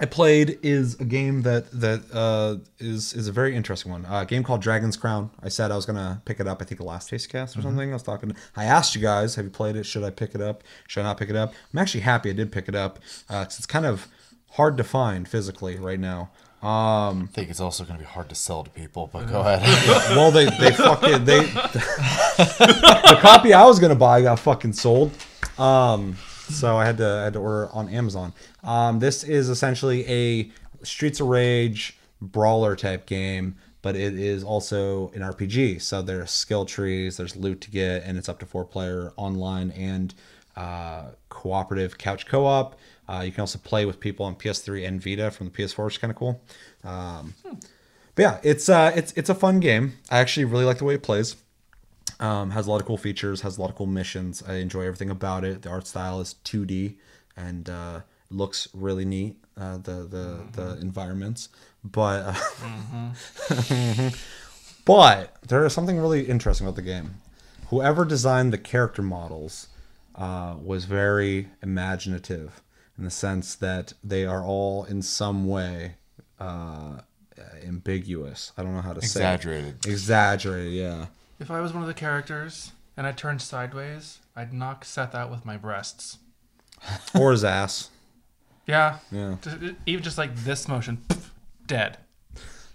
I played is a game that that uh, is is a very interesting one. Uh, a game called Dragon's Crown. I said I was gonna pick it up. I think the last Taste Cast or something. I was talking. I asked you guys, have you played it? Should I pick it up? Should I not pick it up? I'm actually happy I did pick it up. Uh, 'cause it's kind of hard to find physically right now. Um, I think it's also going to be hard to sell to people, but go ahead. well, they they fucking they the copy I was gonna buy got fucking sold. Um, so I had to I had to order on Amazon. Um, this is essentially a Streets of Rage brawler type game, but it is also an RPG. So there's skill trees, there's loot to get, and it's up to four player online and uh, cooperative couch co-op. Uh, you can also play with people on PS3 and Vita from the PS4, which is kind of cool. Um, but yeah, it's uh, it's it's a fun game. I actually really like the way it plays. Um, has a lot of cool features, has a lot of cool missions. I enjoy everything about it. The art style is 2D and uh, looks really neat. Uh, the the the environments, but uh, but there is something really interesting about the game. Whoever designed the character models uh, was very imaginative in the sense that they are all in some way uh, ambiguous. I don't know how to say it. Exaggerated. Exaggerated, yeah. If I was one of the characters and I turned sideways, I'd knock Seth out with my breasts. Or his ass. Yeah. Yeah. Even just like this motion, poof, dead.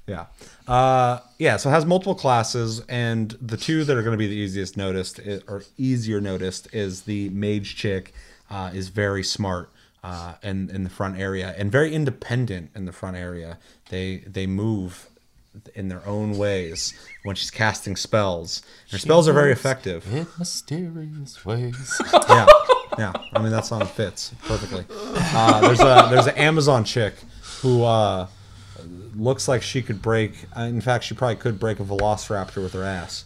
Yeah. Uh, yeah, so it has multiple classes, and the two that are going to be the easiest noticed, i- or easier noticed, is the mage chick uh, is very smart uh, in, in the front area and very independent in the front area. They they move in their own ways when she's casting spells. Her spells are very effective. In mysterious ways. yeah, yeah. I mean that song fits perfectly. Uh, there's a there's an Amazon chick who uh, looks like she could break. uh, In fact, she probably could break a Velociraptor with her ass,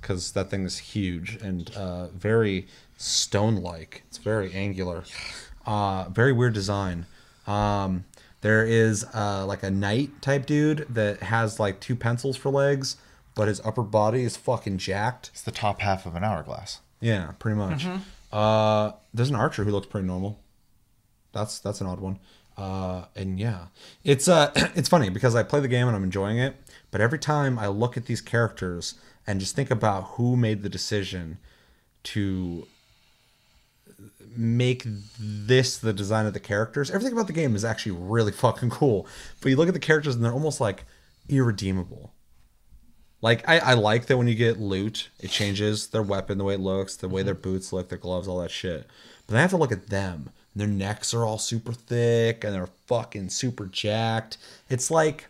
because that thing is huge and uh, very stone-like. It's very angular, uh, very weird design. Um, there is uh, like a knight type dude that has like two pencils for legs, but his upper body is fucking jacked. it's the top half of an hourglass. Yeah, pretty much. Uh, there's an archer who looks pretty normal. That's that's an odd one. Uh, and yeah, it's uh, it's funny because I play the game and I'm enjoying it, but every time I look at these characters and just think about who made the decision to make this the design of the characters. Everything about the game is actually really fucking cool. But you look at the characters and they're almost like irredeemable. Like I, I like that when you get loot, it changes their weapon, the way it looks, the way mm-hmm. their boots look, their gloves, all that shit. But then I have to look at them. Their necks are all super thick and they're fucking super jacked. It's like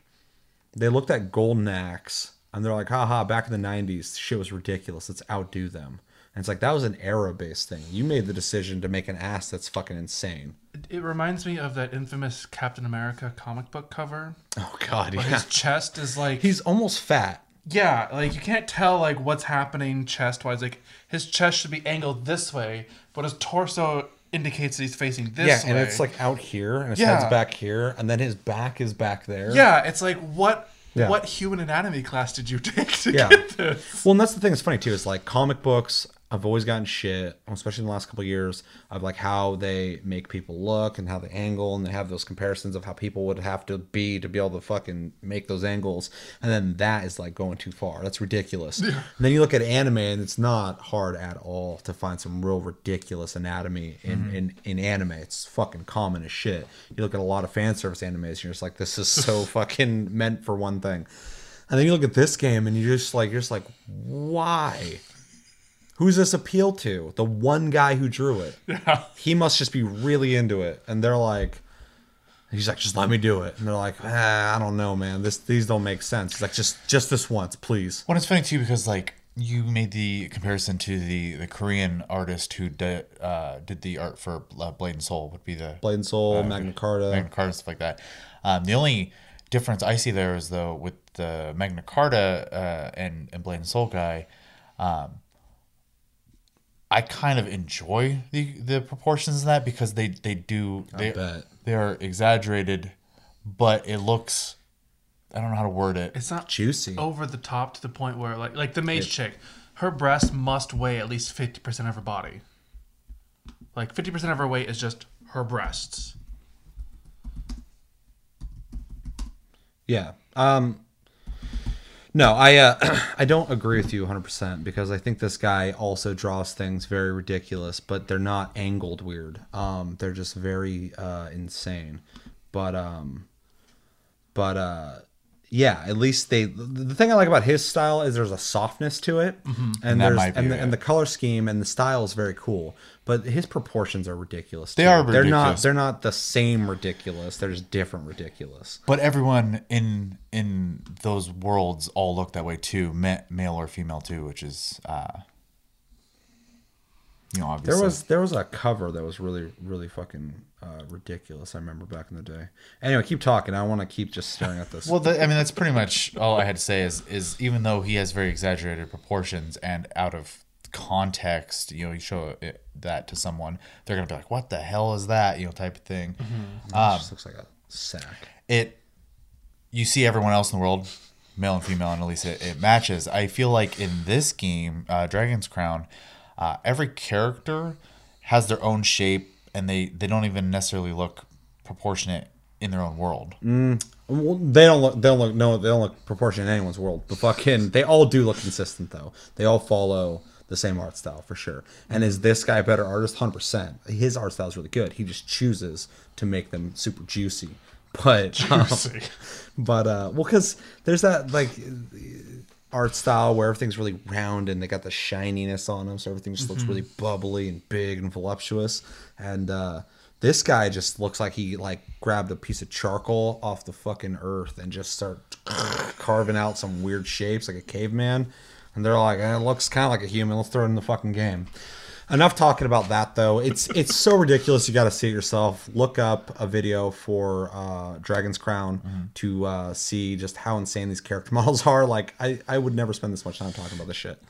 they looked at Golden Axe and they're like, haha, back in the 90s, shit was ridiculous. Let's outdo them. And it's like, that was an era based thing. You made the decision to make an ass that's fucking insane. It, reminds me of that infamous Captain America comic book cover. Oh, God. Yeah. his chest is like He's almost fat. Yeah, like you can't tell like what's happening chest wise. Like his chest should be angled this way, but his torso indicates that he's facing this way. yeah, and way. it's like out here, and his Yeah. head's back here, and then his back is back there. Yeah, it's like what Yeah. what human anatomy class did you take to Yeah. get this? Well, and that's the thing that's funny too. Is like comic books I've always gotten shit, especially in the last couple of years, of like how they make people look and how they angle, and they have those comparisons of how people would have to be to be able to fucking make those angles, and then that is like going too far. That's ridiculous. And then you look at anime, and it's not hard at all to find some real ridiculous anatomy in mm-hmm. in, in anime. It's fucking common as shit. You look at a lot of fan service animes, and you're just like, this is so fucking meant for one thing. And then you look at this game, and you're just like, you're just like, why? Who's this appeal to? The one guy who drew it. Yeah. He must just be really into it. And they're like, he's like, just let me do it. And they're like, ah, I don't know, man. This these don't make sense. He's like, just just this once, please. Well, it's funny too because like you made the comparison to the the Korean artist who did uh, did the art for uh, Blade and Soul would be the Blade and Soul, Magna Carta. Magna Carta stuff like that. Um, the only difference I see there is though with the Magna Carta uh, and and Blade and Soul guy, um, I kind of enjoy the the proportions of that because they they do they bet. they are exaggerated, but it looks I don't know how to word it. It's not Juicy. over the top to the point where like like the mage chick, her breast must weigh at least fifty percent of her body. Like fifty percent of her weight is just her breasts. Yeah. Um no, I uh, I don't agree with you 100% because I think this guy also draws things very ridiculous, but they're not angled weird. Um they're just very uh insane. But um but uh yeah, at least they. The thing I like about his style is there's a softness to it, and, And there's and the, it. and the color scheme and the style is very cool. But his proportions are ridiculous. They too. are They're not. They're not the same ridiculous. They're just different ridiculous. But everyone in in those worlds all look that way too, male or female too, which is uh you know obviously. There was there was a cover that was really really fucking uh, ridiculous. I remember back in the day. Anyway, keep talking. I want to keep just staring at this. well, the, I mean that's pretty much all I had to say is is even though he has very exaggerated proportions and out of context, you know, you show it, that to someone, they're gonna be like, "What the hell is that?" You know, type of thing. it Um, just looks like a sack. it you see everyone else in the world male and female and at least it, it matches i feel like in this game uh, dragon's crown uh, every character has their own shape and they they don't even necessarily look proportionate in their own world Well, they don't look. They don't look. No, they don't look proportionate in anyone's world. But fucking, they all do look consistent though. They all follow the same art style for sure. And is this guy a better artist? Hundred percent. His art style is really good. He just chooses to make them super juicy. But um, but uh, well, because there's that like art style where everything's really round and they got the shininess on them, so everything just looks really bubbly and big and voluptuous. And uh, this guy just looks like he like grabbed a piece of charcoal off the fucking earth and just start carving out some weird shapes like a caveman. And they're like, eh, it looks kind of like a human. Let's throw it in the fucking game. Enough talking about that though. It's it's so ridiculous. You got to see it yourself. Look up a video for uh, Dragon's Crown to uh, see just how insane these character models are. Like I, I would never spend this much time talking about this shit.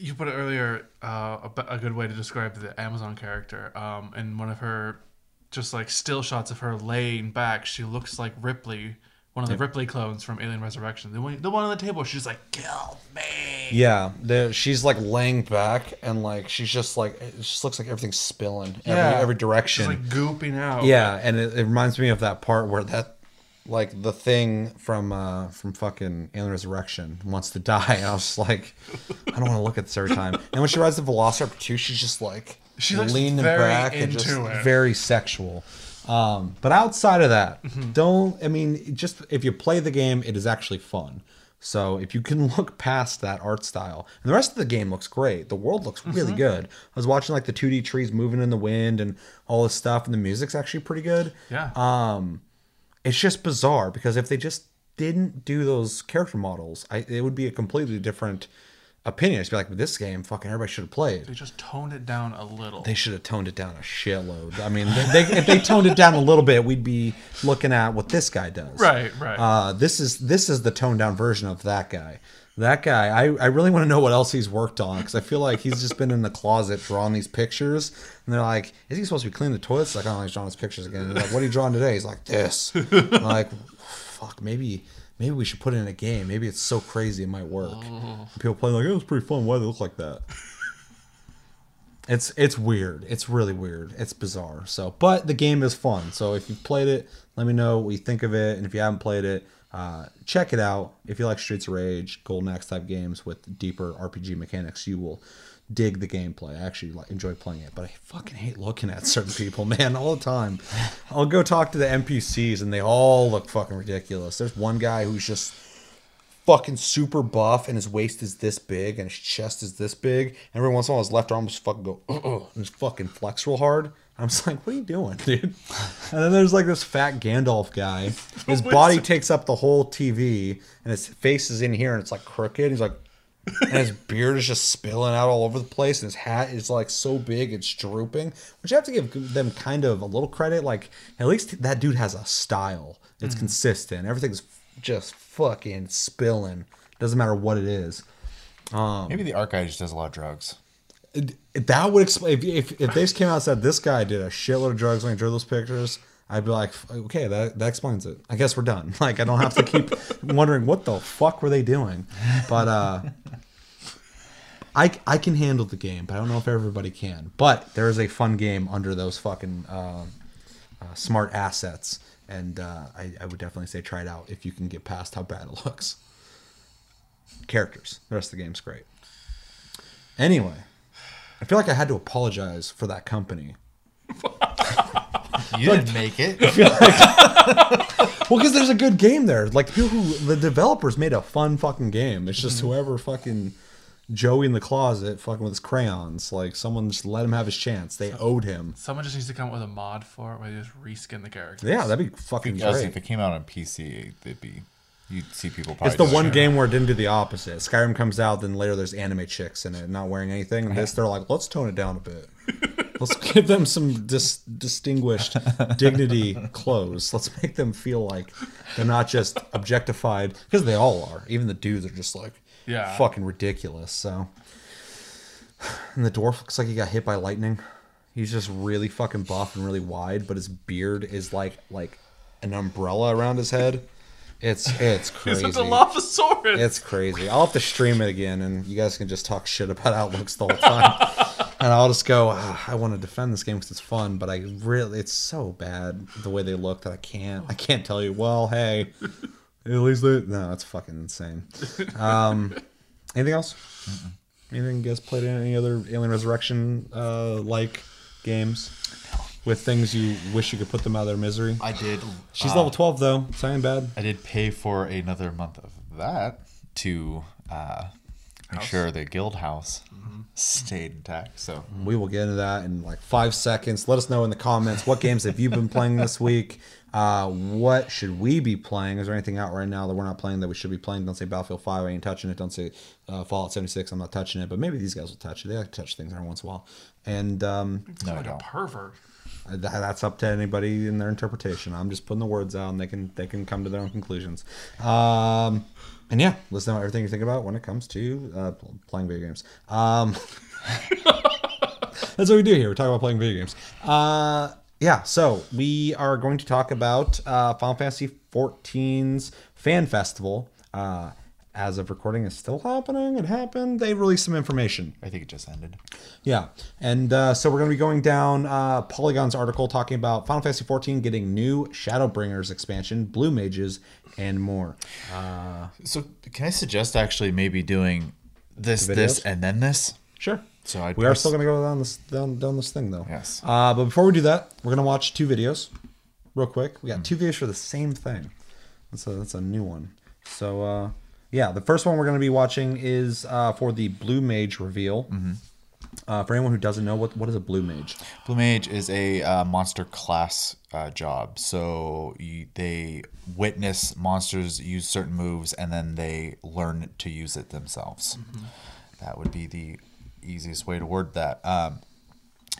You put it earlier. Uh, a, a good way to describe the Amazon character. Um, in one of her, just like still shots of her laying back, she looks like Ripley, one of the Ripley clones from Alien Resurrection. The one, the one on the table. She's like, "Kill me." Yeah, the, she's like laying back and like she's just like it just looks like everything's spilling every Yeah. every direction. She's like gooping out. Yeah, and it, it reminds me of that part where that like the thing from uh from fucking Alien Resurrection wants to die. And I was like, I don't want to look at this every time. And when she rides the Velociraptor too, she's just like She leaning back and just it. very sexual. Um, but outside of that, Mm-hmm. don't I mean just if you play the game, it is actually fun. So if you can look past that art style, and the rest of the game looks great. The world looks Mm-hmm. really good. I was watching like the 2D trees moving in the wind and all this stuff, and the music's actually pretty good. Yeah. Um, it's just bizarre because if they just didn't do those character models, I, it would be a completely different opinion. It's be like, this game, fucking everybody should have played. they just toned it down a little. They should have toned it down a shitload. I mean, they, they, if they toned it down a little bit, we'd be looking at what this guy does. right, right. Uh, this is this is the toned down version of that guy. That guy, I, I really want to know what else he's worked on because I feel like he's just been in the closet drawing these pictures, and they're like, "Is he supposed to be cleaning the toilets?" Like, "Oh, he's drawing his pictures again." They're like, "What are you drawing today?" He's like, "This." Like, fuck, maybe maybe we should put it in a game. Maybe it's so crazy it might work. People play like, "Oh, was pretty fun. Why they look like that?" It's it's weird. It's really weird. It's bizarre. So, but the game is fun. So if you've played it, let me know what you think of it. And if you haven't played it, uh, check it out. If you like Streets of Rage, Golden Axe type games with deeper RPG mechanics, you will dig the gameplay. I actually like, enjoy playing it, but I fucking hate looking at certain people, man, all the time. I'll go talk to the NPCs and they all look fucking ridiculous. There's one guy who's just fucking super buff and his waist is this big and his chest is this big. And Every once in a while, his left arm just fucking go, and just fucking flex real hard. I'm just like, what are you doing, dude? And then there's like this fat Gandalf guy. His body takes up the whole TV and his face is in here and it's like crooked. He's like, and his beard is just spilling out all over the place, and his hat is like so big it's drooping. Which you have to give them kind of a little credit. Like at least that dude has a style. It's mm-hmm. consistent. Everything's just fucking spilling. Doesn't matter what it is. Um, Maybe the art guy just does a lot of drugs. That would explain if, if if they just came out and said this guy did a shitload of drugs when he drew those pictures. I'd be like, okay, that that explains it. I guess we're done. Like I don't have to keep wondering what the fuck were they doing. But uh I I can handle the game, but I don't know if everybody can. But there is a fun game under those fucking uh, uh, smart assets, and uh, I, I would definitely say try it out if you can get past how bad it looks. Characters, the rest of the game's great. Anyway, I feel like I had to apologize for that company. You didn't make it. Well, because there's a good game there. Like the people who the developers made a fun fucking game. It's just mm-hmm. whoever fucking Joey in the closet fucking with his crayons. Like someone just let him have his chance. They owed him. Someone just needs to come up with a mod for it where they just reskin the characters. Yeah, that'd be fucking Because if it came out on PC, it'd be you'd see people. It's the one game where it didn't do the opposite. Skyrim comes out, then later there's anime chicks in it, not wearing anything. And this, they're like, let's tone it down a bit. Let's give them some dis- distinguished dignity clothes. Let's make them feel like they're not just objectified because they all are. Even the dudes are just like Yeah. fucking ridiculous. So, and the dwarf looks like he got hit by lightning. He's just really fucking buff and really wide, but his beard is like like an umbrella around his head. It's it's He's crazy. a Dilophosaurus. It's crazy. I'll have to stream it again, and you guys can just talk shit about how it looks the whole time. and I'll just go, "Ah, I want to defend this game because it's fun, but I really, it's so bad the way they look that I can't. I can't tell you. Well, hey, at least they. No, it's fucking insane. Um, anything else? Anything you guys played in any other Alien Resurrection uh, like games with things you wish you could put them out of their misery? I did. She's uh, level twelve though. So ain't bad. I did pay for another month of that to uh, make sure the guild house stayed intact. So We will get into that in like five seconds. Let us know in the comments what games have you been playing this week. Uh, what should we be playing? Is there anything out right now that we're not playing that we should be playing? Don't say Battlefield 5, I ain't touching it. Don't say uh, Fallout 76, I'm not touching it. But maybe these guys will touch it. They like to touch things every once in a while. And um, no, I like a don't. pervert. Th- that's up to anybody in their interpretation. I'm just putting the words out, and they can they can come to their own conclusions. Um, and yeah, listen to everything you think about when it comes to uh, playing video games. Um, that's what we do here. We talk about playing video games. Uh, yeah, so we are going to talk about uh, Final Fantasy XIV's fan festival. Uh, as of recording, is still happening. It happened. They released some information. I think it just ended. Yeah, and uh, so we're going to be going down uh, Polygon's article talking about Final Fantasy XIV getting new Shadowbringers expansion, Blue Mages, and more. Uh, So can I suggest actually maybe doing this, this, and then this? Sure. So I'd We are still going to go down this down, down this thing though. Yes. Uh, but before we do that, we're going to watch two videos, real quick. We got two videos for the same thing. That's a that's a new one. So uh, yeah, the first one we're going to be watching is uh, for the Blue Mage reveal. Uh, for anyone who doesn't know, what what is a Blue Mage? Blue Mage is a uh, monster class uh, job. So you, they witness monsters use certain moves and then they learn to use it themselves. That would be the easiest way to word that. Um,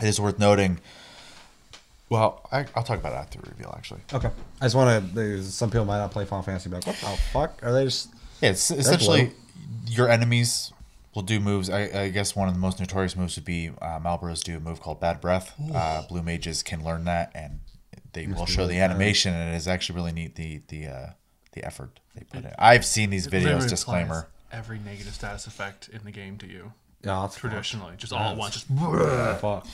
it is worth noting. Well, I, I'll talk about it after the reveal, actually. Okay. I just want to. Some people might not play Final Fantasy. Like, what the fuck? Are they just? Yeah, it's essentially your enemies will do moves. I, I guess one of the most notorious moves would be uh, Malboros do a move called Bad Breath. Uh, Blue mages can learn that, and they will show the animation, and it is actually really neat the the uh, the effort they put in. I've seen these videos. Disclaimer. Every negative status effect in the game to you. Yeah, that's traditionally, just all at once. Just fuck.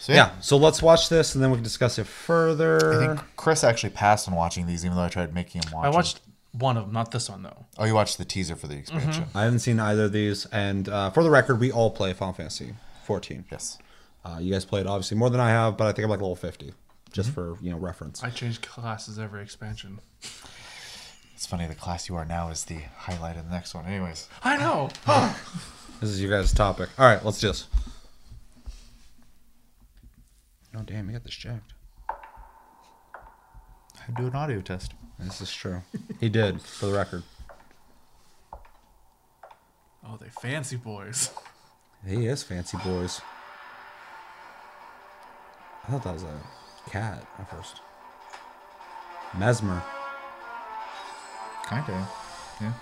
So Yeah, so let's watch this and then we can discuss it further. I think Chris actually passed on watching these, even though I tried making him watch. I them. watched one of them, not this one though. Oh, you watched the teaser for the expansion. I haven't seen either of these, and uh, for the record, we all play Final Fantasy 14. Yes. Uh, you guys played obviously more than I have, but I think I'm like level 50, just for you know reference. I change classes every expansion. It's funny. The class you are now is the highlight of the next one. Anyways, I know. This is your guys' topic. All right, let's just. Oh damn, you got this checked. I do an audio test. This is true. He did, for the record. oh, they fancy boys. He is fancy boys. I thought that was a cat at first. Mesmer. Kind of. Yeah.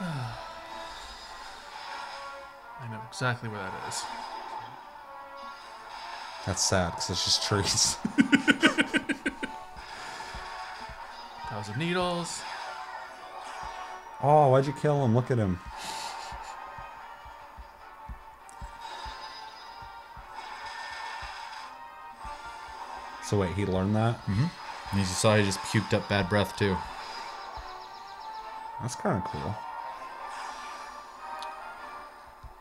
I know exactly where that is. That's sad because it's just trees. Thousand needles. oh, why'd you kill him? Look at him. So wait, he learned that? Mm-hmm. And you saw he just puked up bad breath too. That's kind of cool.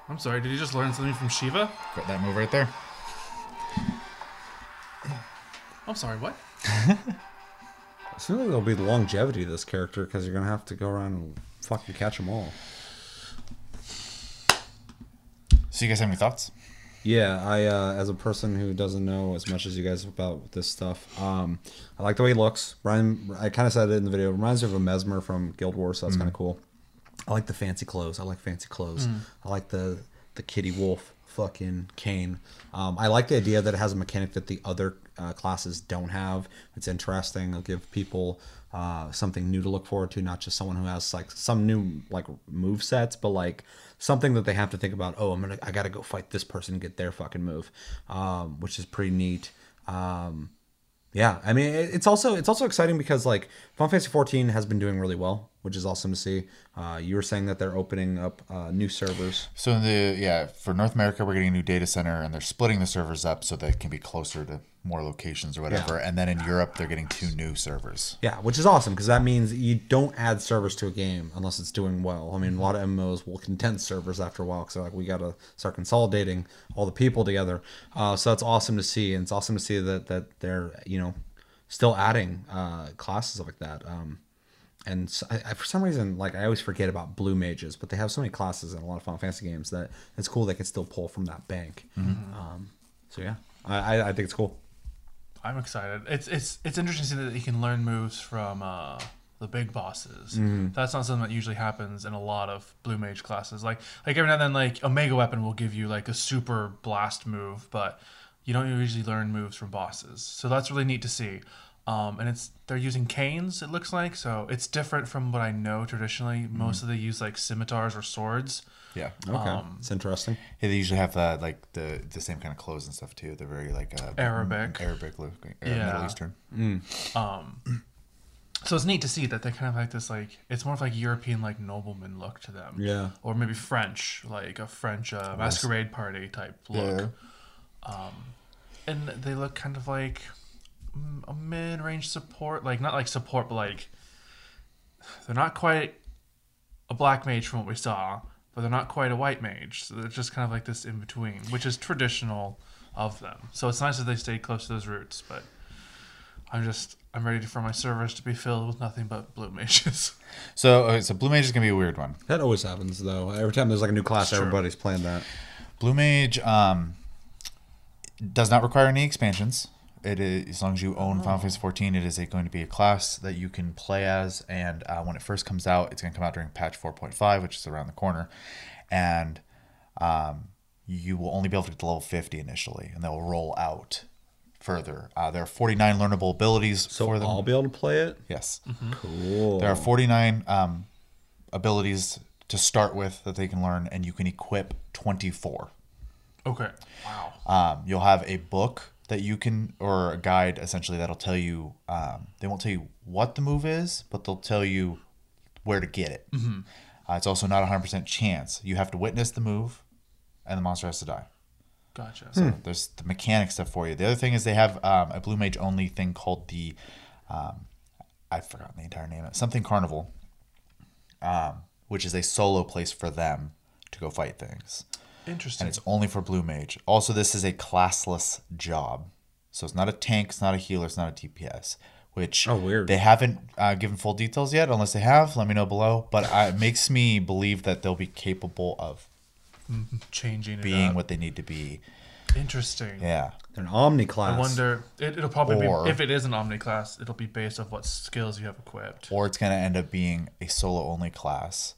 I'm sorry. Did you just learn something from Shiva? Got that move right there. I'm sorry. What? Soon there'll be the longevity of this character because you're gonna have to go around and fucking catch them all. So you guys have any thoughts? Yeah, I uh, as a person who doesn't know as much as you guys about this stuff, um, I like the way he looks. Brian, I kind of said it in the video. Reminds me of a Mesmer from Guild Wars, so that's kind of cool. I like the fancy clothes. I like fancy clothes. I like the the Kitty Wolf fucking cane. Um, I like the idea that it has a mechanic that the other uh, classes don't have. It's interesting. It'll give people uh, something new to look forward to, not just someone who has like some new like move sets, but like something that they have to think about. Oh, I'm gonna I gotta go fight this person and get their fucking move, um, which is pretty neat. Um, yeah, I mean it- it's also it's also exciting because like Final Fantasy 14 has been doing really well, which is awesome to see. Uh, you were saying that they're opening up uh, new servers. So the yeah, for North America, we're getting a new data center, and they're splitting the servers up so they can be closer to more locations or whatever. And then in Europe, they're getting two new servers. Yeah, which is awesome because that means you don't add servers to a game unless it's doing well. I mean, a lot of MMOs will condense servers after a while because they're like, we got to start consolidating all the people together. Uh, so that's awesome to see, and it's awesome to see that that they're you know still adding uh, classes like that. Um, and so I, I, for some reason, like I always forget about blue mages, but they have so many classes in a lot of Final Fantasy games that it's cool they can still pull from that bank. Um, so yeah, I, I, I think it's cool. I'm excited. It's it's it's interesting to see that you can learn moves from uh, the big bosses. That's not something that usually happens in a lot of blue mage classes. Like like every now and then, like Omega Weapon will give you like a super blast move, but you don't usually learn moves from bosses. So that's really neat to see. Um, and it's they're using canes. It looks like so it's different from what I know traditionally. Most of they use like scimitars or swords. Yeah. Okay, it's interesting. Yeah, they usually have uh, like the the same kind of clothes and stuff too. They're very like uh, Arabic. Arabic look, uh, Yeah. Middle Eastern. Um, so it's neat to see that they kind of like this like it's more of like European like nobleman look to them. Yeah. Or maybe French, like a French uh, masquerade party type look. Yeah. Um, and they look kind of like mm, a mid-range support, like not like support, but like they're not quite a black mage from what we saw, but they're not quite a white mage. So they're just kind of like this in between, which is traditional of them. So it's nice that they stayed close to those roots, but I'm just I'm ready for my servers to be filled with nothing but blue mages. So okay, so Blue Mage is gonna be a weird one. That always happens though. Every time there's like a new class, everybody's playing that. Blue Mage um, does not require any expansions. It is as long as you own Final Fantasy 14, it is a, going to be a class that you can play as. And uh, when it first comes out, it's going to come out during patch 4.5, which is around the corner, and um, you will only be able to get to level 50 initially, and they'll roll out further. Uh, there are 49 learnable abilities So for them. I'll be able to play it. yes, Cool. there are 49 um, abilities to start with that they can learn, and you can equip 24. okay. Wow. um, you'll have a book that you can or a guide essentially that'll tell you um, they won't tell you what the move is but they'll tell you where to get it Uh, it's also not a 100% chance. You have to witness the move, and the monster has to die. Gotcha. So there's the mechanic stuff for you. The other thing is they have um, a blue mage only thing called the, um, I've forgotten the entire name. Of it. Something Carnival, um, which is a solo place for them to go fight things, Interesting. and it's only for blue mage. Also, this is a classless job, so it's not a tank, it's not a healer, it's not a DPS. Which Oh, weird. They haven't uh, given full details yet. Unless they have, let me know below. But uh, it makes me believe that they'll be capable of Changing being up. what they need to be. Interesting. Yeah. They're an Omni class. I wonder. It, it'll probably Or- be if it is an Omni class. It'll be based off what skills you have equipped. or it's going to end up being a solo only class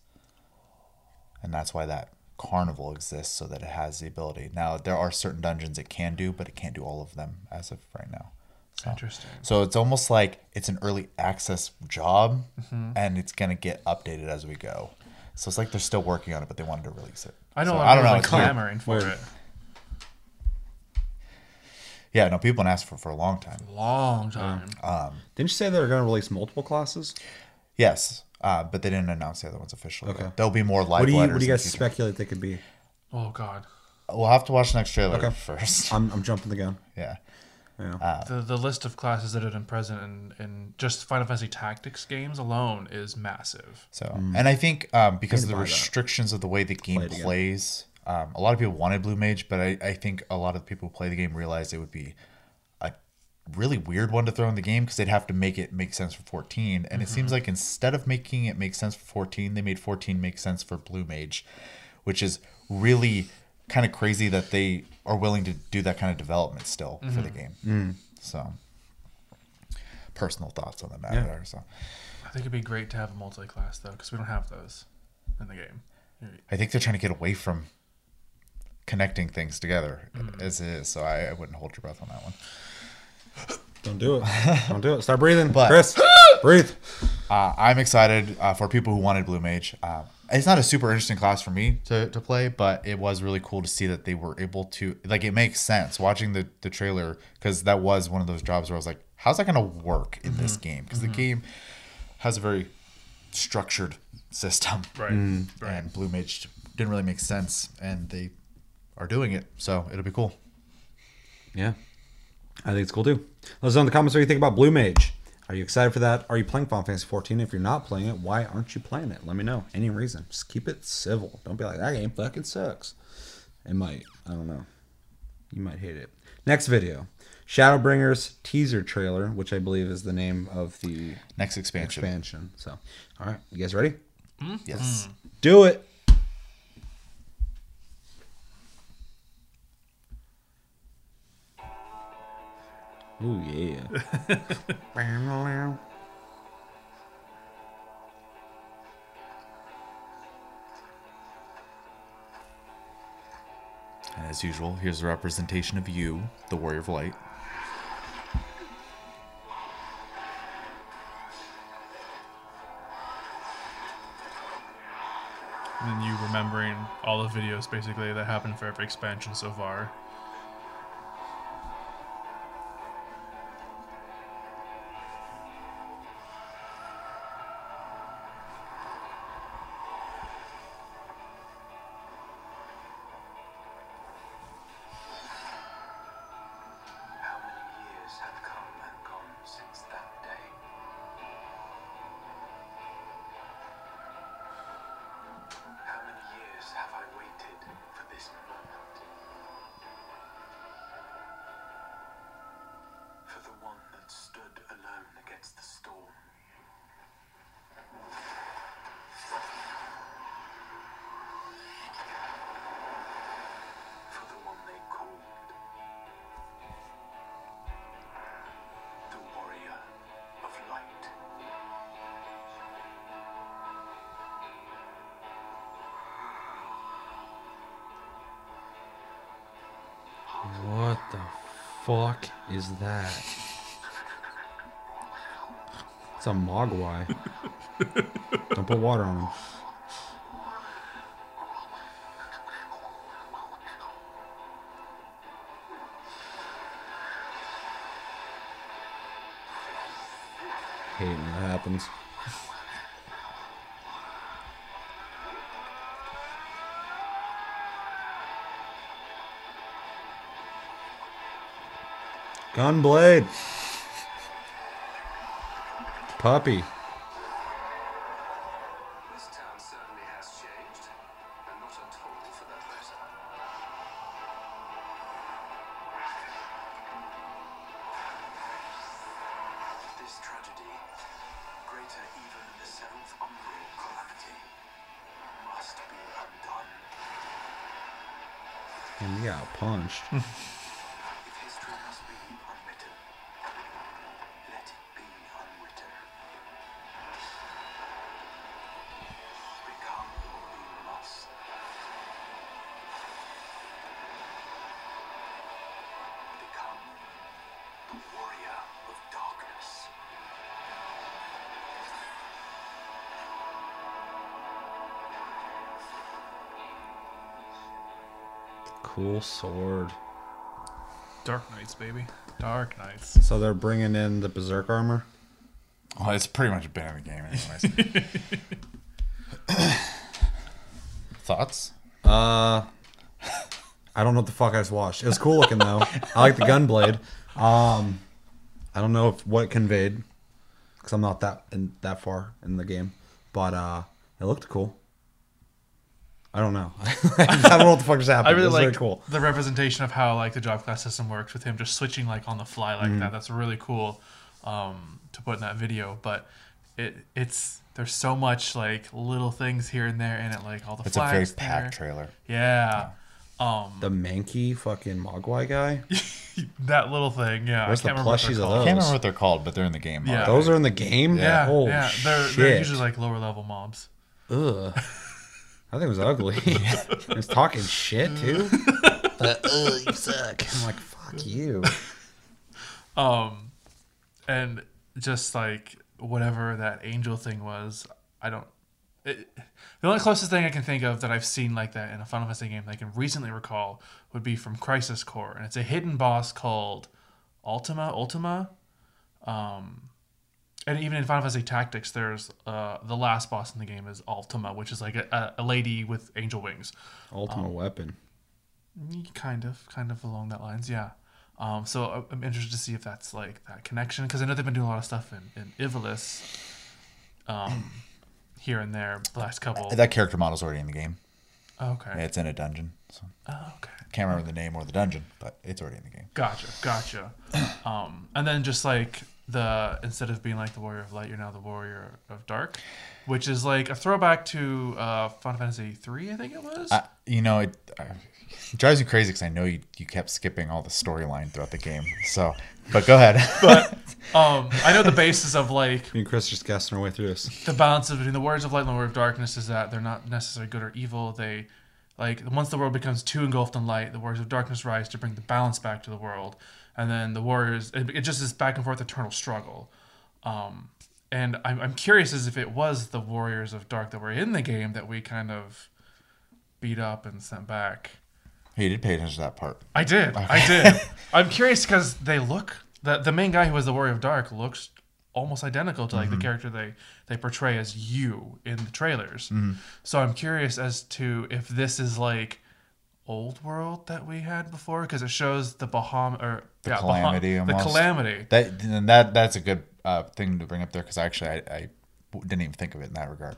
and that's why that carnival exists so that it has the ability now there are certain dungeons it can do but it can't do all of them as of right now so, Interesting. so it's almost like it's an early access job Mm-hmm. and it's going to get updated as we go so it's like they're still working on it but they wanted to release it I know. So, i don't know people it's are weird. clamoring for Weird. it. yeah no people have asked for it for a long time Long time. Um, Didn't you say they're going to release multiple classes? yes uh, but they didn't announce the other ones officially Okay. there'll be more live What do you What do you guys future. speculate they could be? oh God. we'll have to watch the next trailer Okay. first I'm, I'm jumping the gun. yeah Yeah. The the list of classes that have been present in, in just Final Fantasy Tactics games alone is massive. So, and I think um, because of the buy that. restrictions of the way the game Play plays, um, a lot of people wanted Blue Mage, but I, I think a lot of people who play the game realized it would be a really weird one to throw in the game because they'd have to make it make sense for 14. And it Mm-hmm. seems like instead of making it make sense for 14, they made 14 make sense for Blue Mage, which is really kind of crazy that they are willing to do that kind of development still for the game. Mm. So, personal thoughts on the matter. Yeah. So. I think it'd be great to have a multi-class though, because we don't have those in the game. I think they're trying to get away from connecting things together Mm. as it is. So I, I wouldn't hold your breath on that one. Don't do it. Don't do it. Start breathing. But- Chris, breathe. Uh, I'm excited uh, for people who wanted Blue Mage. Uh, it's not a super interesting class for me to, to play, but it was really cool to see that they were able to like it makes sense watching the the trailer because that was one of those jobs where I was like, how's that going to work in this game? Because the game has a very structured system, Right. Right. and Blue Mage didn't really make sense, and they are doing it, so it'll be cool. Yeah. I think it's cool too. Let us know in the comments what you think about Blue Mage. Are you excited for that? Are you playing Final Fantasy 14? If you're not playing it, why aren't you playing it? Let me know. Any reason. Just keep it civil. Don't be like, that game fucking sucks. It might. I don't know. You might hate it. Next video Shadowbringers teaser trailer, which I believe is the name of the Next expansion, expansion. So, all right. You guys ready? Mm-hmm. yes. Do it. Ooh yeah. And as usual, here's a representation of you, the Warrior of Light. And then you remembering all the videos basically that happened for every expansion so far. Fuck is that? It's a mogwai. Don't put water on him. Hate when that happens. Gunblade. Puppy. Cool sword. Dark Knights, baby. Dark Knights. So they're bringing in the berserk armor. Well, it's pretty much been in the game, anyways. Thoughts? Uh, I don't know what the fuck I just watched. It was cool looking though. I like the gunblade. Um, I don't know if what it conveyed because I'm not that in that far in the game, but uh, it looked cool. I don't know. I don't know what the fuck just happened. I really it was very like cool. the representation of how like the job class system works with him just switching like on the fly Mm-hmm. like that. That's really cool um, to put in that video. But it it's there's so much like little things here and there in it, like all the It's a very flags packed there. trailer. Yeah. Um, The manky fucking Mogwai guy. that little thing. Yeah. Where's I can't the remember plushies of called. I can't remember what they're called, but they're in the game. Yeah. Those are in the game. Yeah, Holy yeah. They're, shit. they're usually like lower level mobs. Ugh. I think it was ugly. it was talking shit too. Uh, ugh, you suck. I'm like, fuck you. Um, and just like whatever that angel thing was, I don't. It, the only closest thing I can think of that I've seen like that in a Final Fantasy game that I can recently recall would be from Crisis Core, and it's a hidden boss called Ultima. Ultima. Um, and even in Final Fantasy Tactics, there's uh, the last boss in the game is Ultima, which is like a, a lady with angel wings. Ultimate weapon. Kind of, kind of along that lines, yeah. Um, so I- I'm interested to see if that's like that connection because I know they've been doing a lot of stuff in in Ivalice, um, here and there the last couple. That character model's already in the game. okay, It's in a dungeon. So oh, okay, can't remember the name or the dungeon, but it's already in the game. gotcha, gotcha. um, and then just like the instead of being like the warrior of light, you're now the warrior of dark, which is like a throwback to uh, Final Fantasy three, I think it was. I, you know, it, uh, it drives me crazy because I know you, you kept skipping all the storyline throughout the game. So, but go ahead. but um, I know the basis of like Me and Chris just guessing our way through this. the balance of between the warriors of light and the warriors of darkness is that they're not necessarily good or evil. They like once the world becomes too engulfed in light, the warriors of darkness rise to bring the balance back to the world, and then the warriors it, it just is back and forth eternal struggle. Um, and I'm, I'm curious as if it was the warriors of dark that were in the game that we kind of beat up and sent back. you did pay attention to that part. I did. I did. I'm curious because they look the the main guy who was the warrior of dark looks almost identical to like the character they they portray as you in the trailers. So I'm curious as to if this is like old world that we had before because it shows the Bahamut or The yeah, calamity Baham- the calamity. That and that that's a good uh, thing to bring up there because actually I, I didn't even think of it in that regard.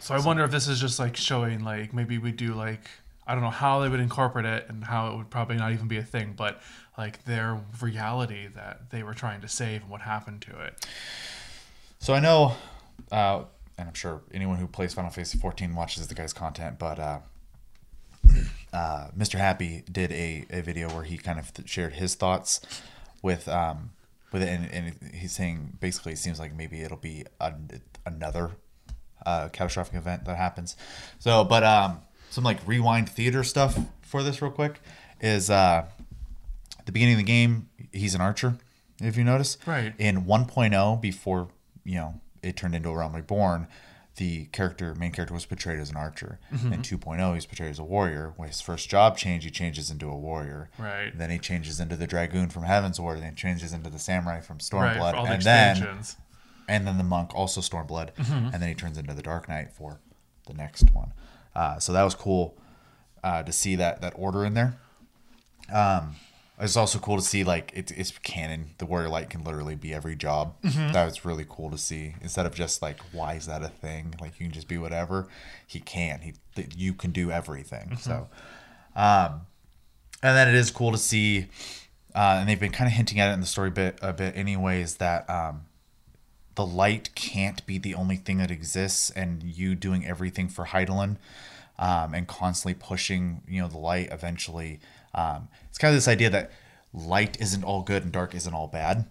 So I wonder if this is just like showing like maybe we do like I don't know how they would incorporate it and how it would probably not even be a thing, but like their reality that they were trying to save and what happened to it. So I know, uh, and I'm sure anyone who plays Final Fantasy 14 watches the guy's content, but uh, uh, Mr. Happy did a, a video where he kind of th- shared his thoughts with um, with it, and, and he's saying basically it seems like maybe it'll be an, another uh, catastrophic event that happens. So, but um, some like rewind theater stuff for this real quick is uh, the beginning of the game he's an archer. If you notice, Right. in 1.0 before you know it turned into a realm reborn the character main character was portrayed as an archer Mm-hmm. in 2.0 he's portrayed as a warrior when his first job change he changes into a warrior Right. then he changes into the dragoon from Heavensward and then changes into the samurai from stormblood the and then and then the monk also stormblood Mm-hmm. and then he turns into the dark knight for the next one uh, so that was cool uh, to see that that order in there um, it's also cool to see like it's it's canon. The warrior light can literally be every job. Mm-hmm. That was really cool to see. Instead of just like why is that a thing? Like you can just be whatever. He can. He th- you can do everything. Mm-hmm. So, um, and then it is cool to see. Uh, and they've been kind of hinting at it in the story bit a bit, anyways. That um, the light can't be the only thing that exists, and you doing everything for Hydaelyn, um, and constantly pushing, you know, the light. Eventually, um, it's kind of this idea that light isn't all good and dark isn't all bad.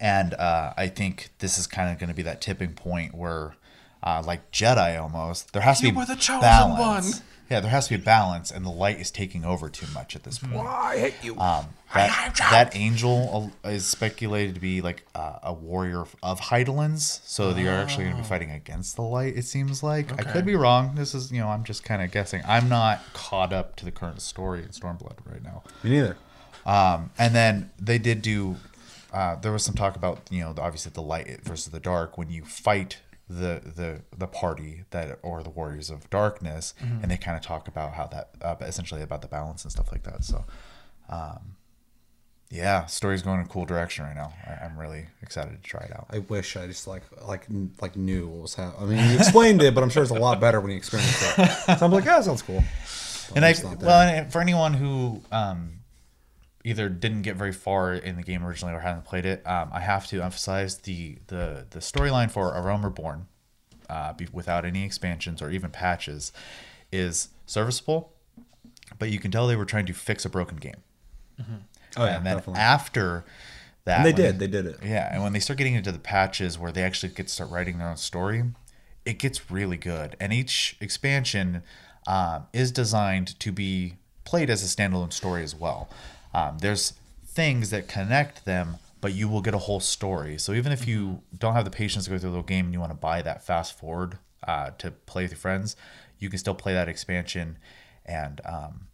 And uh, I think this is kind of going to be that tipping point where, uh, like Jedi almost, there has to You be were the chosen balance. one. Yeah, there has to be a balance, and the light is taking over too much at this point. I hate you. Um, that, that angel is speculated to be like uh, a warrior of Hydaelyn's, so you're actually going to be fighting against the light. It seems like I could be wrong. This is you know I'm just kind of guessing. I'm not caught up to the current story in Stormblood right now. Me neither. Um, and then they did do. Uh, there was some talk about you know obviously the light versus the dark when you fight the the the party that or the warriors of darkness, and they kind of talk about how that uh, essentially about the balance and stuff like that. So, um, yeah, story's going in a cool direction right now. I, I'm really excited to try it out. I wish I just like like like knew what was happening. I mean, you explained it, but I'm sure it's a lot better when you experience it. So I'm like, yeah, that sounds cool. But and I well, and for anyone who um, either didn't get very far in the game originally or hadn't played it, um, I have to emphasize the the the storyline for A Realm Reborn, uh, be, without any expansions or even patches, is serviceable, but you can tell they were trying to fix a broken game. oh yeah, and then definitely. after that, and they did, they did it. yeah, and when they start getting into the patches where they actually get to start writing their own story, it gets really good. And each expansion um, is designed to be played as a standalone story as well. Um, there's things that connect them, but you will get a whole story. So even if you don't have the patience to go through the whole game and you want to buy that fast forward uh, to play with your friends, you can still play that expansion and um,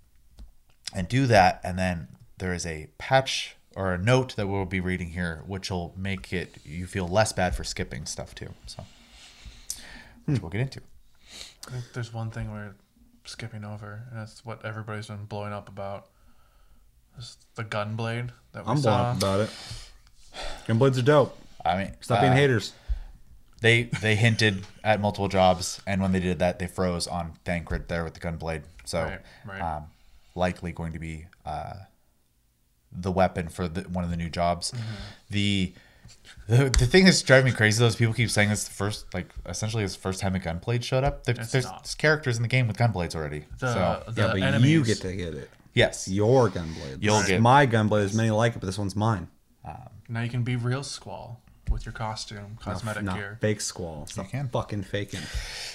and do that. And then there is a patch or a note that we'll be reading here which will make it you feel less bad for skipping stuff too so. Which we'll get into. I think there's one thing we're skipping over, and that's what everybody's been blowing up about. It's the gunblade that we I'm blown saw. up about it. Gunblades are dope. i mean Stop being uh, haters. they they hinted at multiple jobs and when they did that they froze on Thancred there with the gunblade so Right, right. Um, likely going to be uh, the weapon for the, one of the new jobs Mm-hmm. the the, the thing that's driving me crazy though is people keep saying it's the first like essentially it's the first time a gunblade showed up there, It's there's, not. there's characters in the game with gunblades already The, so the Yeah, but enemies, you get to get it. Yes Your gunblade. You'll get- my gunblade. There's many like it, but this one's mine. now you can be real squall with your costume, cosmetic Not gear, fake squall. Stop can. fucking faking.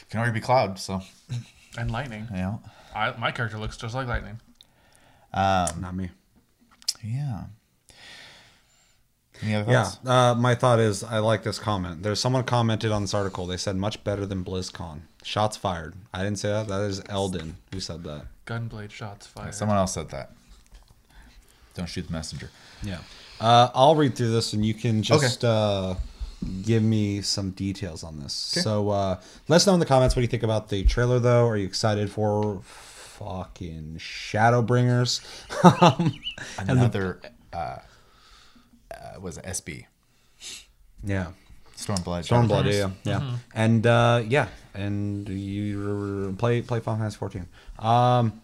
can already be cloud so and lightning. you know I, my character looks just like lightning. Not me. yeah any other Yeah, thoughts uh, my thought is I like this comment. There's someone commented on this article. They said much better than BlizzCon. Shots fired. I didn't say that. That is Eldon who said that. Gunblade shots fired. someone else said that don't shoot the messenger Yeah. Uh, I'll read through this and you can just uh, give me some details on this. So uh, let us know in the comments what do you think about the trailer, though. Are you excited for fucking Shadowbringers? the- another uh, uh was it SB yeah. Stormblood Stormblood, yeah, yeah, and uh, yeah, and you play play Final Fantasy 14. Um,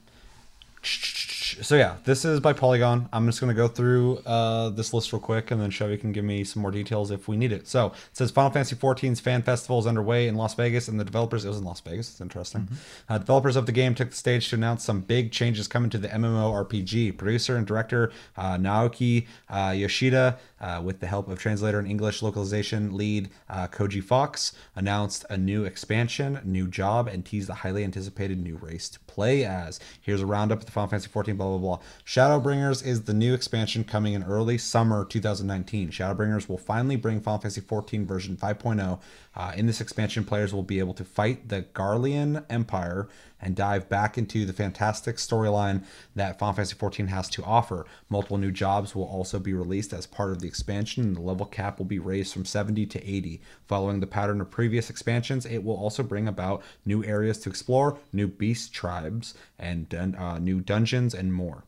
so yeah, this is by Polygon. I'm just gonna go through uh, this list real quick, and then Chevy can give me some more details if we need it. So it says Final Fantasy 14's fan festival is underway in Las Vegas, and the developers it was in Las Vegas. It's interesting. Uh, developers of the game took the stage to announce some big changes coming to the MMORPG. Producer and director uh, Naoki uh, Yoshida, uh, with the help of translator and English localization lead uh, Koji Fox, announced a new expansion, new job, and teased the highly anticipated new race to play as. Here's a roundup of the Final Fantasy 14, blah, blah, blah. Shadowbringers is the new expansion coming in early summer 2019. Shadowbringers will finally bring Final Fantasy 14 version 5.0. Uh, in this expansion, players will be able to fight the Garlean Empire and dive back into the fantastic storyline that Final Fantasy 14 has to offer. Multiple new jobs will also be released as part of the expansion, and the level cap will be raised from 70 to 80. Following the pattern of previous expansions, it will also bring about new areas to explore, new beast tribes, and dun- uh, new dungeons, and more.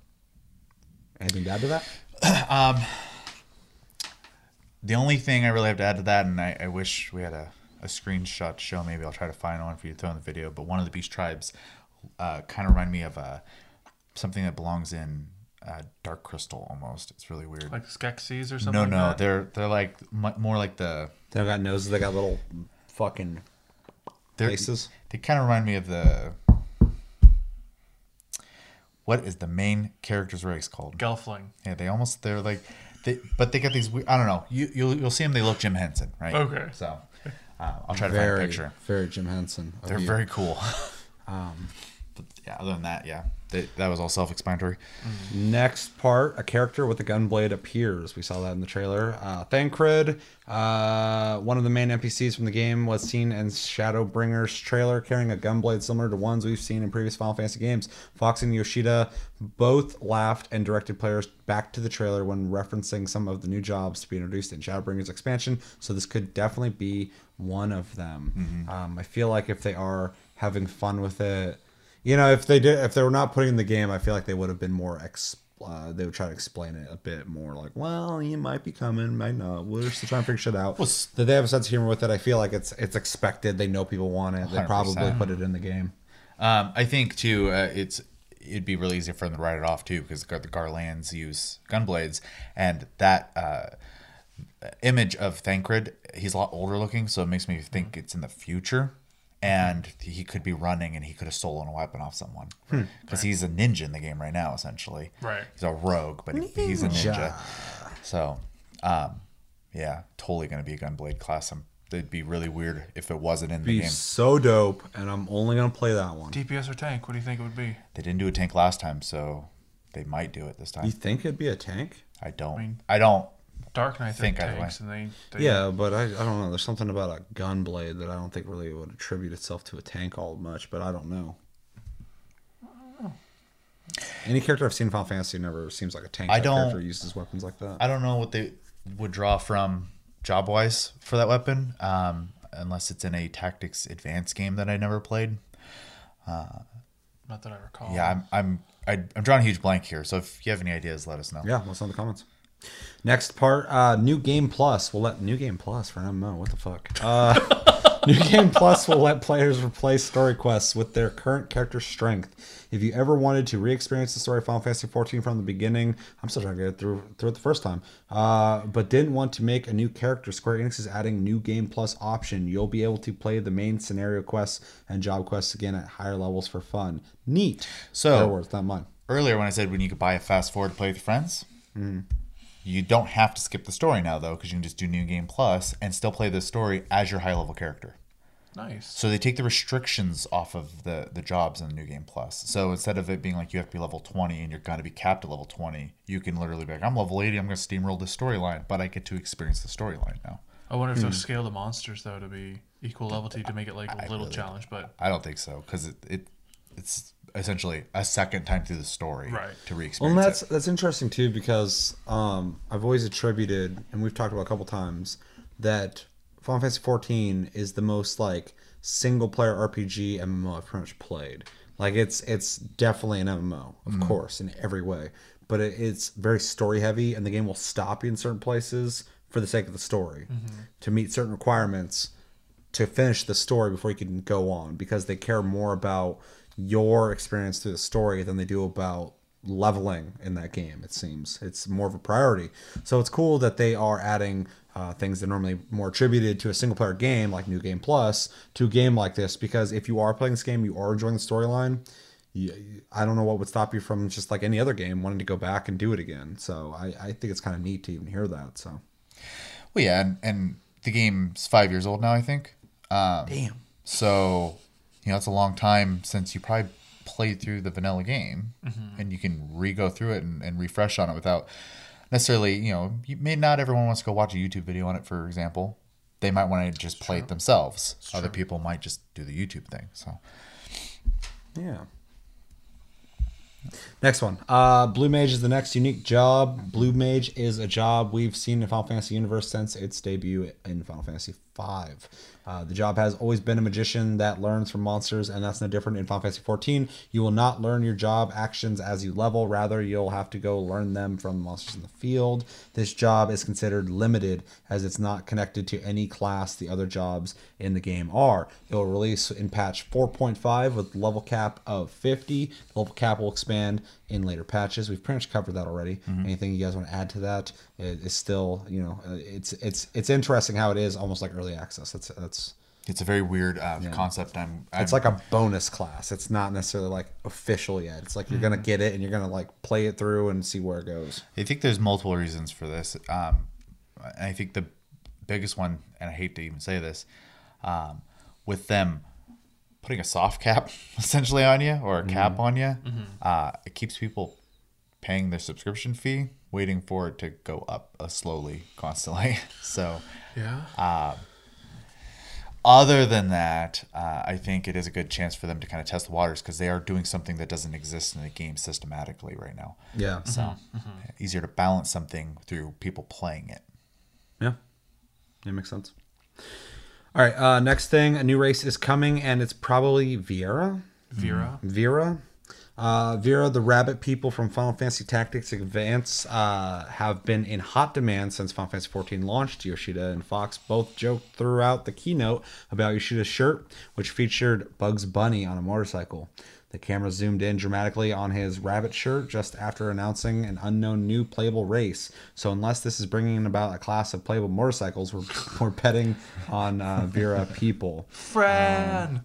Anything to add to that? The only thing I really have to add to that, and I, I wish we had a, a screenshot to show. Maybe I'll try to find one for you to throw in the video. But one of the beast tribes uh, kind of remind me of uh, something that belongs in uh, Dark Crystal almost. It's really weird. Like Skeksis or something. no, like no, that? they're they're like mu- more like the They got noses. They got little fucking they're, faces. They kind of remind me of the what is the main character's race called? Gelfling. Yeah, they almost they're like, they, but they got these. I don't know. You you'll you'll see them. They look Jim Henson, right? Okay. So uh, I'll try to find a picture. very Jim Henson. They're you. very cool. um, but yeah. Other than that, yeah, they, that was all self-explanatory. Next part, a character with a gunblade appears. We saw that in the trailer. Uh, Thancred, uh, one of the main NPCs from the game, was seen in Shadowbringers trailer carrying a gunblade similar to ones we've seen in previous Final Fantasy games. Fox and Yoshida both laughed and directed players back to the trailer when referencing some of the new jobs to be introduced in Shadowbringers expansion. So this could definitely be one of them. Um, I feel like if they are having fun with it, you know, if they did, if they were not putting in the game, I feel like they would have been more. Ex- uh, they would try to explain it a bit more, like, well, you might be coming, might not. We're still trying to figure shit out. s- That they have a sense of humor with it. I feel like it's it's expected. They know people want it. They probably 100%. put it in the game. Um, I think too, uh, it's it'd be really easy for them to write it off too because the Garleans use gunblades, and that uh, image of Thancred, he's a lot older looking, so it makes me think it's in the future, and he could be running and he could have stolen a weapon off someone because he's a ninja in the game right now, essentially. Right. He's a rogue, but he, he's a ninja. So, um, yeah, totally gonna be a gunblade class. Um it'd be really weird if it wasn't in the Be game. so dope, and I'm only gonna play that one. DPS or tank? What do you think it would be? They didn't do a tank last time, so they might do it this time. You think it'd be a tank? I don't. I, mean- don't. Dark Knight Think think tanks, and they, they Yeah, but I, I don't know. There's something about a gunblade that I don't think really would attribute itself to a tank all much, but I don't know. Any character I've seen in Final Fantasy never seems like a tank. I don't- character uses weapons like that. I don't know what they would draw from job wise for that weapon, um, unless it's in a tactics advanced game that I never played. Not that I recall. Yeah, I'm I'm I, I'm drawing a huge blank here. So if you have any ideas, let us know. Yeah, what's in the comments? Next part, uh, New Game Plus. We'll let New Game Plus for MMO. What the fuck? Uh, New Game Plus will let players replace story quests with their current character strength. If you ever wanted to re-experience the story of Final Fantasy XIV from the beginning, I'm still trying to get it through through it the first time, uh, but didn't want to make a new character, Square Enix is adding New Game Plus option. You'll be able to play the main scenario quests and job quests again at higher levels for fun. Neat. So- words, not mine. Earlier when I said when you could buy a fast forward to play with your friends, Mm-hmm. You don't have to skip the story now though, because you can just do New Game Plus and still play the story as your high level character. Nice. So they take the restrictions off of the the jobs in the new game plus. So instead of it being like you have to be level 20 and you're going to be capped at level 20, you can literally be like, I'm level 80, I'm going to steamroll this storyline, but I get to experience the storyline now. I wonder if Hmm. they'll scale the monsters though to be equal level to to make it like a little challenge, but I don't think so because it, it it's essentially a second time through the story Right. to Well, re-experience and that's it. that's interesting too because um, I've always attributed, and we've talked about a couple times, that Final Fantasy XIV is the most like single player RPG MMO I've pretty much played. Like it's it's definitely an MMO, of course, in every way, but it, it's very story heavy, and the game will stop you in certain places for the sake of the story to meet certain requirements to finish the story before you can go on because they care more about your experience through the story than they do about leveling in that game it seems. It's more of a priority. So it's cool that they are adding uh, things that are normally more attributed to a single player game like new game plus to a game like this because if you are playing this game you are enjoying the storyline i don't know what would stop you from just like any other game wanting to go back and do it again. So i, I think it's kind of neat to even hear that so. Well, yeah, and, and the game's five years old now, I think. Um, damn. So, you know, it's a long time since you probably played through the vanilla game, and you can re go through it and, and refresh on it without necessarily, you know, you may not everyone wants to go watch a YouTube video on it, for example. They might want to just play it themselves. Other people might just do the YouTube thing. So, Yeah. Next one. Uh, Blue Mage is the next unique job. Blue Mage is a job we've seen in Final Fantasy Universe since its debut in Final Fantasy V. 5. Uh, the job has always been a magician that learns from monsters, and that's no different in Final Fantasy 14. You will not learn your job actions as you level, rather, you'll have to go learn them from monsters in the field. This job is considered limited as it's not connected to any class the other jobs in the game are. It will release in patch 4.5 with level cap of 50. The level cap will expand in later patches. We've pretty much covered that already. Anything you guys want to add to that? It is still, you know, uh, it's it's it's interesting how it is almost like early access. That's that's It's a very weird uh, concept. I'm, I'm it's like a bonus class. It's not necessarily like official yet. It's like you're gonna get it and you're gonna like play it through and see where it goes. I think there's multiple reasons for this. Um, and I think the biggest one, and I hate to even say this, um, with them putting a soft cap essentially on you or a cap on you, uh, it keeps people paying their subscription fee, waiting for it to go up uh, slowly, constantly. so, Yeah. other than that, uh, I think it is a good chance for them to kind of test the waters because they are doing something that doesn't exist in the game systematically right now. Yeah. So, easier to balance something through people playing it. Yeah. That makes sense. All right. Uh, next thing, a new race is coming, and it's probably Viera. Vera. Vera. Uh, Vera, the rabbit people from Final Fantasy Tactics Advance, uh, have been in hot demand since Final Fantasy XIV launched. Yoshida and Fox both joked throughout the keynote about Yoshida's shirt, which featured Bugs Bunny on a motorcycle. The camera zoomed in dramatically on his rabbit shirt just after announcing an unknown new playable race. So, unless this is bringing about a class of playable motorcycles, we're, we're betting on uh, Vera people. Fran.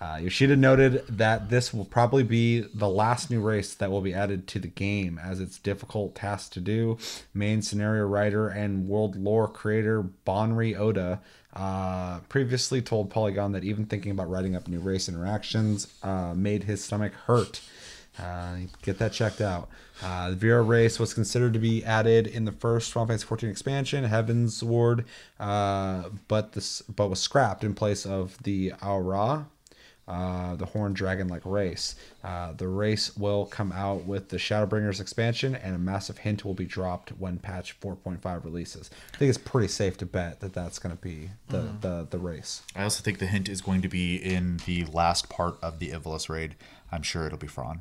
Uh, Yoshida noted that this will probably be the last new race that will be added to the game, as it's difficult task to do. Main scenario writer and world lore creator Banri Oda uh, previously told Polygon that even thinking about writing up new race interactions uh, made his stomach hurt. Uh, get that checked out. Uh, the Vera race was considered to be added in the first Final Fantasy 14 expansion, Heavensward, uh, but this but was scrapped in place of the Au Ra, uh, the Horned Dragon like race. Uh, the race will come out with the Shadowbringers expansion, and a massive hint will be dropped when patch 4.5 releases. I think it's pretty safe to bet that that's going to be the, the, the race. I also think the hint is going to be in the last part of the Ivalice raid. I'm sure it'll be Fran.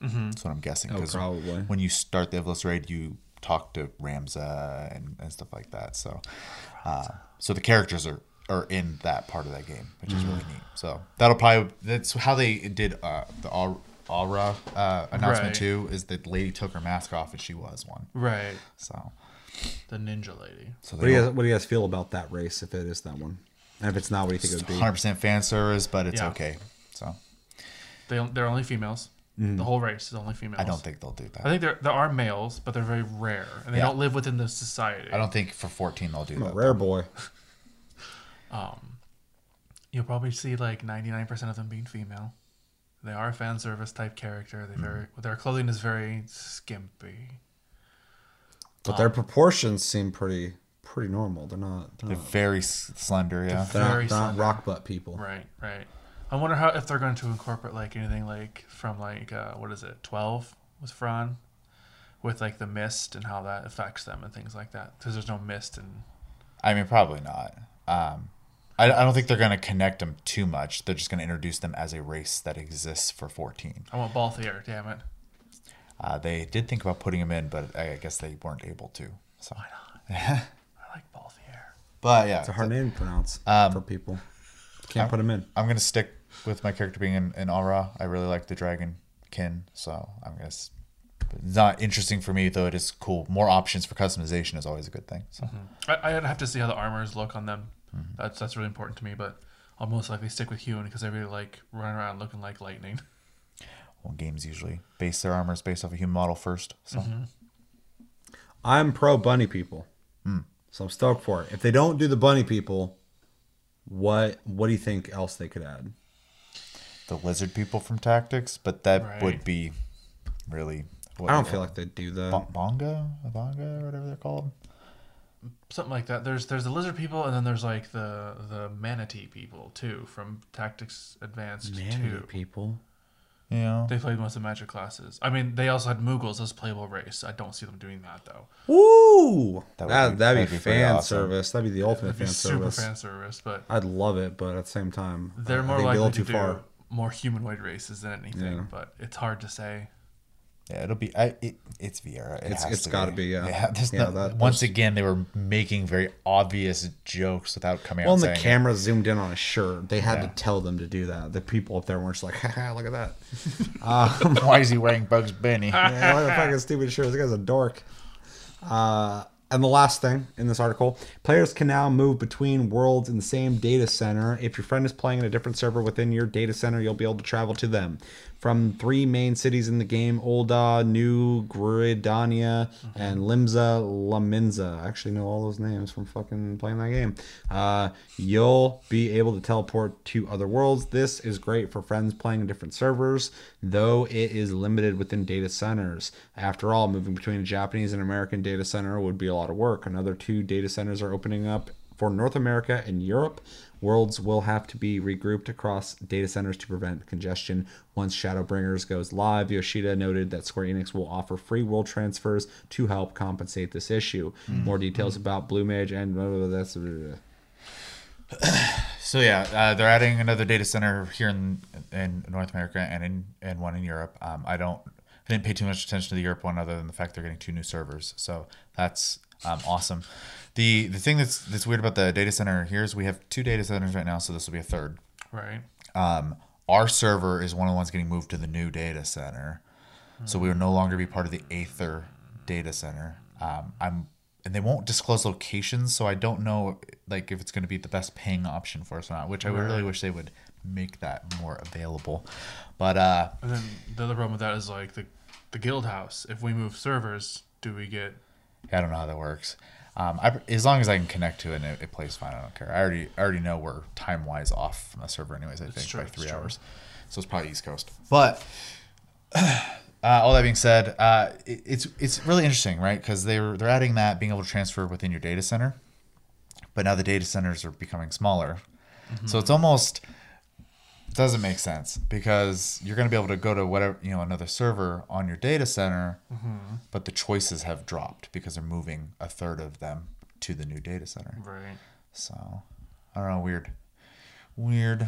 That's what I'm guessing. Oh, 'cause probably. When you start the Ivalice raid, you talk to Ramza and, and stuff like that. So, uh, so the characters are, are in that part of that game, which is Mm. really neat. So that'll probably that's how they did uh, the Au- Aura uh, announcement Right. too. Is the lady took her mask off and she was one. Right. So, The ninja lady. so What do, you guys, what do you guys feel about that race if it is that one? And if it's not, what do you think it would be? 100 percent fan service, but it's Yeah. okay. So They they're only females. The whole race is only females. I don't think they'll do that. I think there there are males, but they're very rare, and they Yeah. don't live within the society. I don't think for 14 they'll do I'm a that. rare boy. You'll probably see like ninety nine percent of them being female. They are a fan service type character. They very their clothing is very skimpy. But their proportions seem pretty pretty normal. They're not. They're They're not, very slender, yeah. they're not, very they're not slender. rock butt people. Right, right. I wonder how if they're going to incorporate like anything like from like uh, what is it twelve with Fran, with like the mist and how that affects them and things like that. Because there's no mist and I mean, probably not. Um, I, I don't think they're going to connect them too much. They're just going to introduce them as a race that exists for 14. I want Balthier. Damn it. Uh, they did think about putting him in, but I guess they weren't able to. So, why not? I like Balthier. but yeah, It's a hard name to pronounce Um, for people. Can't put them in. I'm gonna stick with my character being in, in Au Ra. I really like the dragon kin, so I'm gonna. It's not interesting for me though. It is cool. More options for customization is always a good thing. So I, I'd have to see how the armors look on them. That's that's really important to me. But I'll most likely stick with Hyur because I really like running around looking like lightning. well, games usually base their armors based off a human model first. So I'm pro bunny people, Hmm. so I'm stoked for it. If they don't do the bunny people, what what do you think else they could add? the lizard people from Tactics, but that Right. would be really. What I don't feel like they do the Bon- Bangaa, Bangaa, or whatever they're called. Something like that. There's there's the lizard people and then there's like the the manatee people too from Tactics Advanced Manatee two. people. Yeah, They played most of the Magic classes. I mean, they also had Moogles as playable race. I don't see them doing that though. Woo! That That would would be- that'd that'd be, be fan awesome. service. That'd be the ultimate It'd be fan super service. fan service, but I'd love it, but at the same time, they're I more think it'd be a likely to little do more humanoid races than anything. Yeah. But it's hard to say. Yeah, it'll be. I, it, it's VR. It It's- it's to gotta be, yeah. Yeah. There's Yeah, no, that- once again, they were making very obvious jokes without coming Well, out and the saying it. camera zoomed in on a shirt. They had Yeah. to tell them to do that. The people up there weren't just like, Haha, look at that. Why is he wearing Bugs Bunny? yeah, what a fucking stupid shirt. This guy's a dork. Uh, and the last thing in this article players can now move between worlds in the same data center. If your friend is playing in a different server within your data center, you'll be able to travel to them. From three main cities in the game Ul'dah, New Gridania, and Limsa Lominsa. I actually know all those names from fucking playing that game. Uh, you'll be able to teleport to other worlds. This is great for friends playing in different servers, though it is limited within data centers. After all, moving between a Japanese and American data center would be a lot of work. Another two data centers are opening up for North America and Europe. Worlds will have to be regrouped across data centers to prevent congestion. Once Shadowbringers goes live, Yoshida noted that Square Enix will offer free world transfers to help compensate this issue. More details about Blue Mage and blah, blah, blah, that's. So yeah, uh, they're adding another data center here in in North America and in and one in Europe. Um, I don't, I didn't pay too much attention to the Europe one, other than the fact they're getting two new servers. So that's um, awesome. The the thing that's that's weird about the data center here is we have two data centers right now, so this will be a third. Right. Um, our server is one of the ones getting moved to the new data center, so we will no longer be part of the Aether data center. Um, I'm and they won't disclose locations, so I don't know like if it's going to be the best paying option for us or not. Which I really wish they would make that more available. But uh, And then the other problem with that is like the the guild house. If we move servers, do we get I don't know how that works. Um, I, as long as I can connect to it and it, it plays fine, I don't care. I already I already know we're time wise off from the server, anyways. I think true, by it's three hours, so it's probably East Coast. But uh, all that being said, uh, it, it's it's really interesting, right? Because they're they're adding that being able to transfer within your data center, but now the data centers are becoming smaller, so it's almost doesn't make sense because you're going to be able to go to whatever you know another server on your data center mm-hmm. but the choices have dropped because they're moving a third of them to the new data center. Right? so i don't know weird. Weird.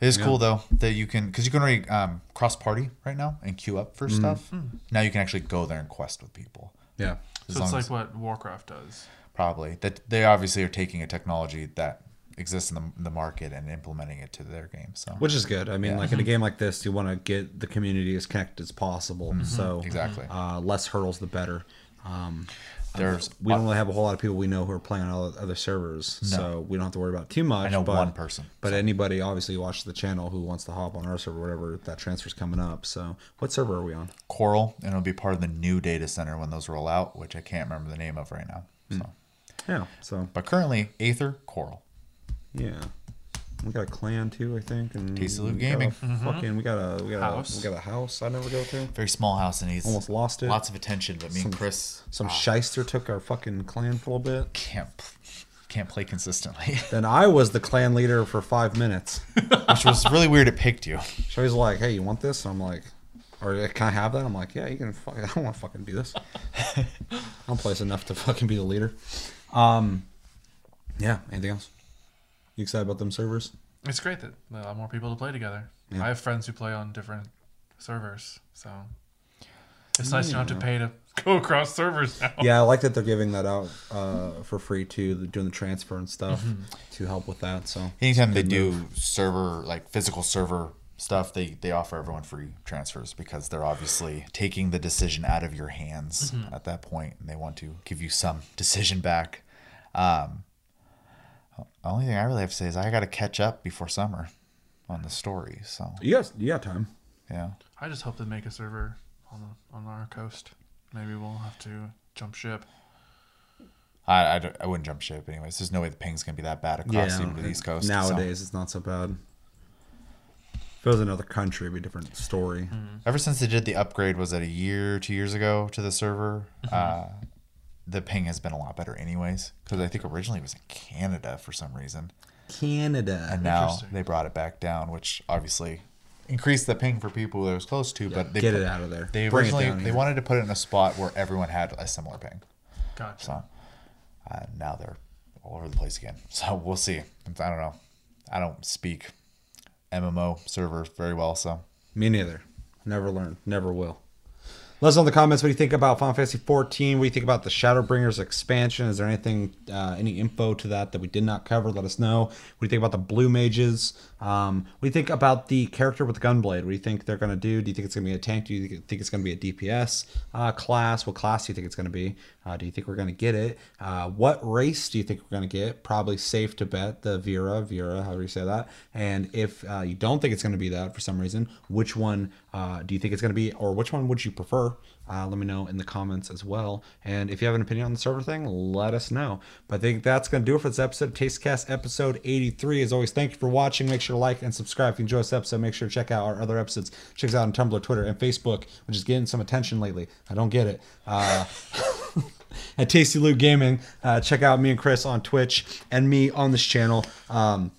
It is cool though that you can because you can already um, cross party right now and queue up for mm. stuff. Hmm. Now you can actually go there and quest with people. Yeah. as So it's like as- what Warcraft does. probably. That they obviously are taking a technology that exists in the, the market and implementing it to their game so Which is good. I mean, Yeah. like in a game like this, you want to get the community as connected as possible. So Exactly. uh, less hurdles, the better. Um, there's we don't really have a whole lot of people we know who are playing on other- other servers, so we don't have to worry about too much. I know but, one person, But anybody obviously watches the channel who wants to hop on our server, whatever that transfer's coming up. So what server are we on? Coeurl, and it'll be part of the new data center when those roll out, which I can't remember the name of right now. So, Yeah. So but currently, Aether Coeurl. Yeah. We got a clan too, I think, and Tasty Loot we got a Gaming. Fucking, we got a we got mm-hmm. House. a we got a house I never go to. Very small house, and he's Almost lost it. Lots of attention, but me and Chris Some ah. shyster took our fucking clan for a little bit. can't can't play consistently, Then I was the clan leader for five minutes. which was really weird. It picked you. So he's like, "Hey, you want this?" I'm like, "Or eh, can I have that?" I'm like, "Yeah, you can." Fuck, I don't want to fucking do this. I don't place enough to fucking be the leader. Um, yeah. Anything else? You excited about them servers? It's great that a lot more people to play together. Yeah. I have friends who play on different servers, so it's nice you don't have to pay to go across servers now. Yeah, I like that they're giving that out uh, for free too, doing the transfer and stuff to help with that. So Anytime they do server like physical server stuff, they they offer everyone free transfers because they're obviously taking the decision out of your hands at that point, and they want to give you some decision back. Um, the only thing I really have to say is I got to catch up before summer on the story. So you got you got time. yeah, I just hope they make a server on the, on our coast. Maybe we'll have to jump ship. I, I, don't- I wouldn't jump ship anyways. There's no way the ping's gonna be that bad across even the East Coast. so- Nowadays, it's not so bad. If it was another country, it'd be a different story. Ever since they did the upgrade, was it a year, two years ago to the server? Uh, the ping has been a lot better, anyways. Because I think originally it was in Canada for some reason, Canada. and now they brought it back down, which obviously increased the ping for people that it was close to, but they get put- it out of there. They Bring originally they here. wanted to put it in a spot where everyone had a similar ping. Gotcha. So uh, now they're all over the place again. So we'll see. I don't know. I don't speak MMO servers very well, so Me neither. Never learn. Never will. Let us know in the comments what do you think about Final Fantasy 14. What do you think about the Shadowbringers expansion? Is there anything, uh, any info to that that we did not cover? Let us know. What do you think about the Blue Mages? Um, what do you think about the character with the Gunblade? What do you think they're going to do? Do you think it's going to be a tank? Do you think- it's going to be a DPS uh, class? What class do you think it's going to be? Uh, do you think we're going to get it? Uh, what race do you think we're going to get? Probably safe to bet the Viera, Viera, however you say that. And if uh, you don't think it's going to be that for some reason, which one uh, do you think it's going to be, or which one would you prefer? Uh, let me know in the comments as well. And if you have an opinion on the server thing, let us know. But I think that's going to do it for this episode of Tastecast episode 83. As always, thank you for watching. Make sure to like and subscribe if you enjoy this episode. Make sure to check out our other episodes. Check us out on Tumblr, Twitter, and Facebook, which is getting some attention lately. I don't get it. Uh, at Tasty Loot Gaming. Uh, check out me and Chris on Twitch and me on this channel. Um,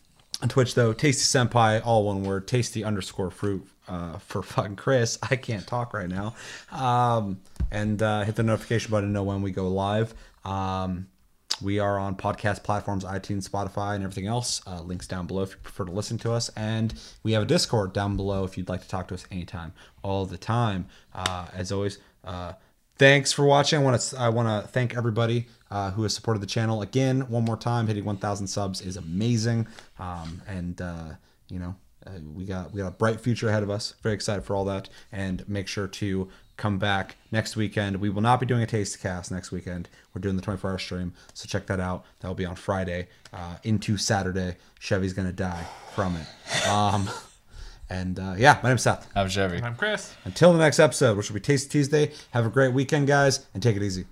on Twitch though, Tasty Senpai, all one word, Tasty underscore fruit uh, for fucking Chris. I can't talk right now. Um, and uh, hit the notification button to know when we go live. Um, we are on podcast platforms, iTunes, Spotify, and everything else. Uh, links down below if you prefer to listen to us. And we have a Discord down below if you'd like to talk to us anytime, all the time. Uh, as always, uh, thanks for watching. I want to I want to thank everybody uh, who has supported the channel again one more time. Hitting 1,000 subs is amazing, um, and uh, you know uh, we got we got a bright future ahead of us. Very excited for all that, and make sure to come back next weekend. We will not be doing a taste cast next weekend. We're doing the 24 hour stream, so check that out. That will be on Friday uh, into Saturday. Chevy's gonna die from it. Um, and uh, yeah, my name's Seth. I'm Chevy. I'm Chris. Until the next episode, which will be Taste Tuesday. Have a great weekend, guys, and take it easy.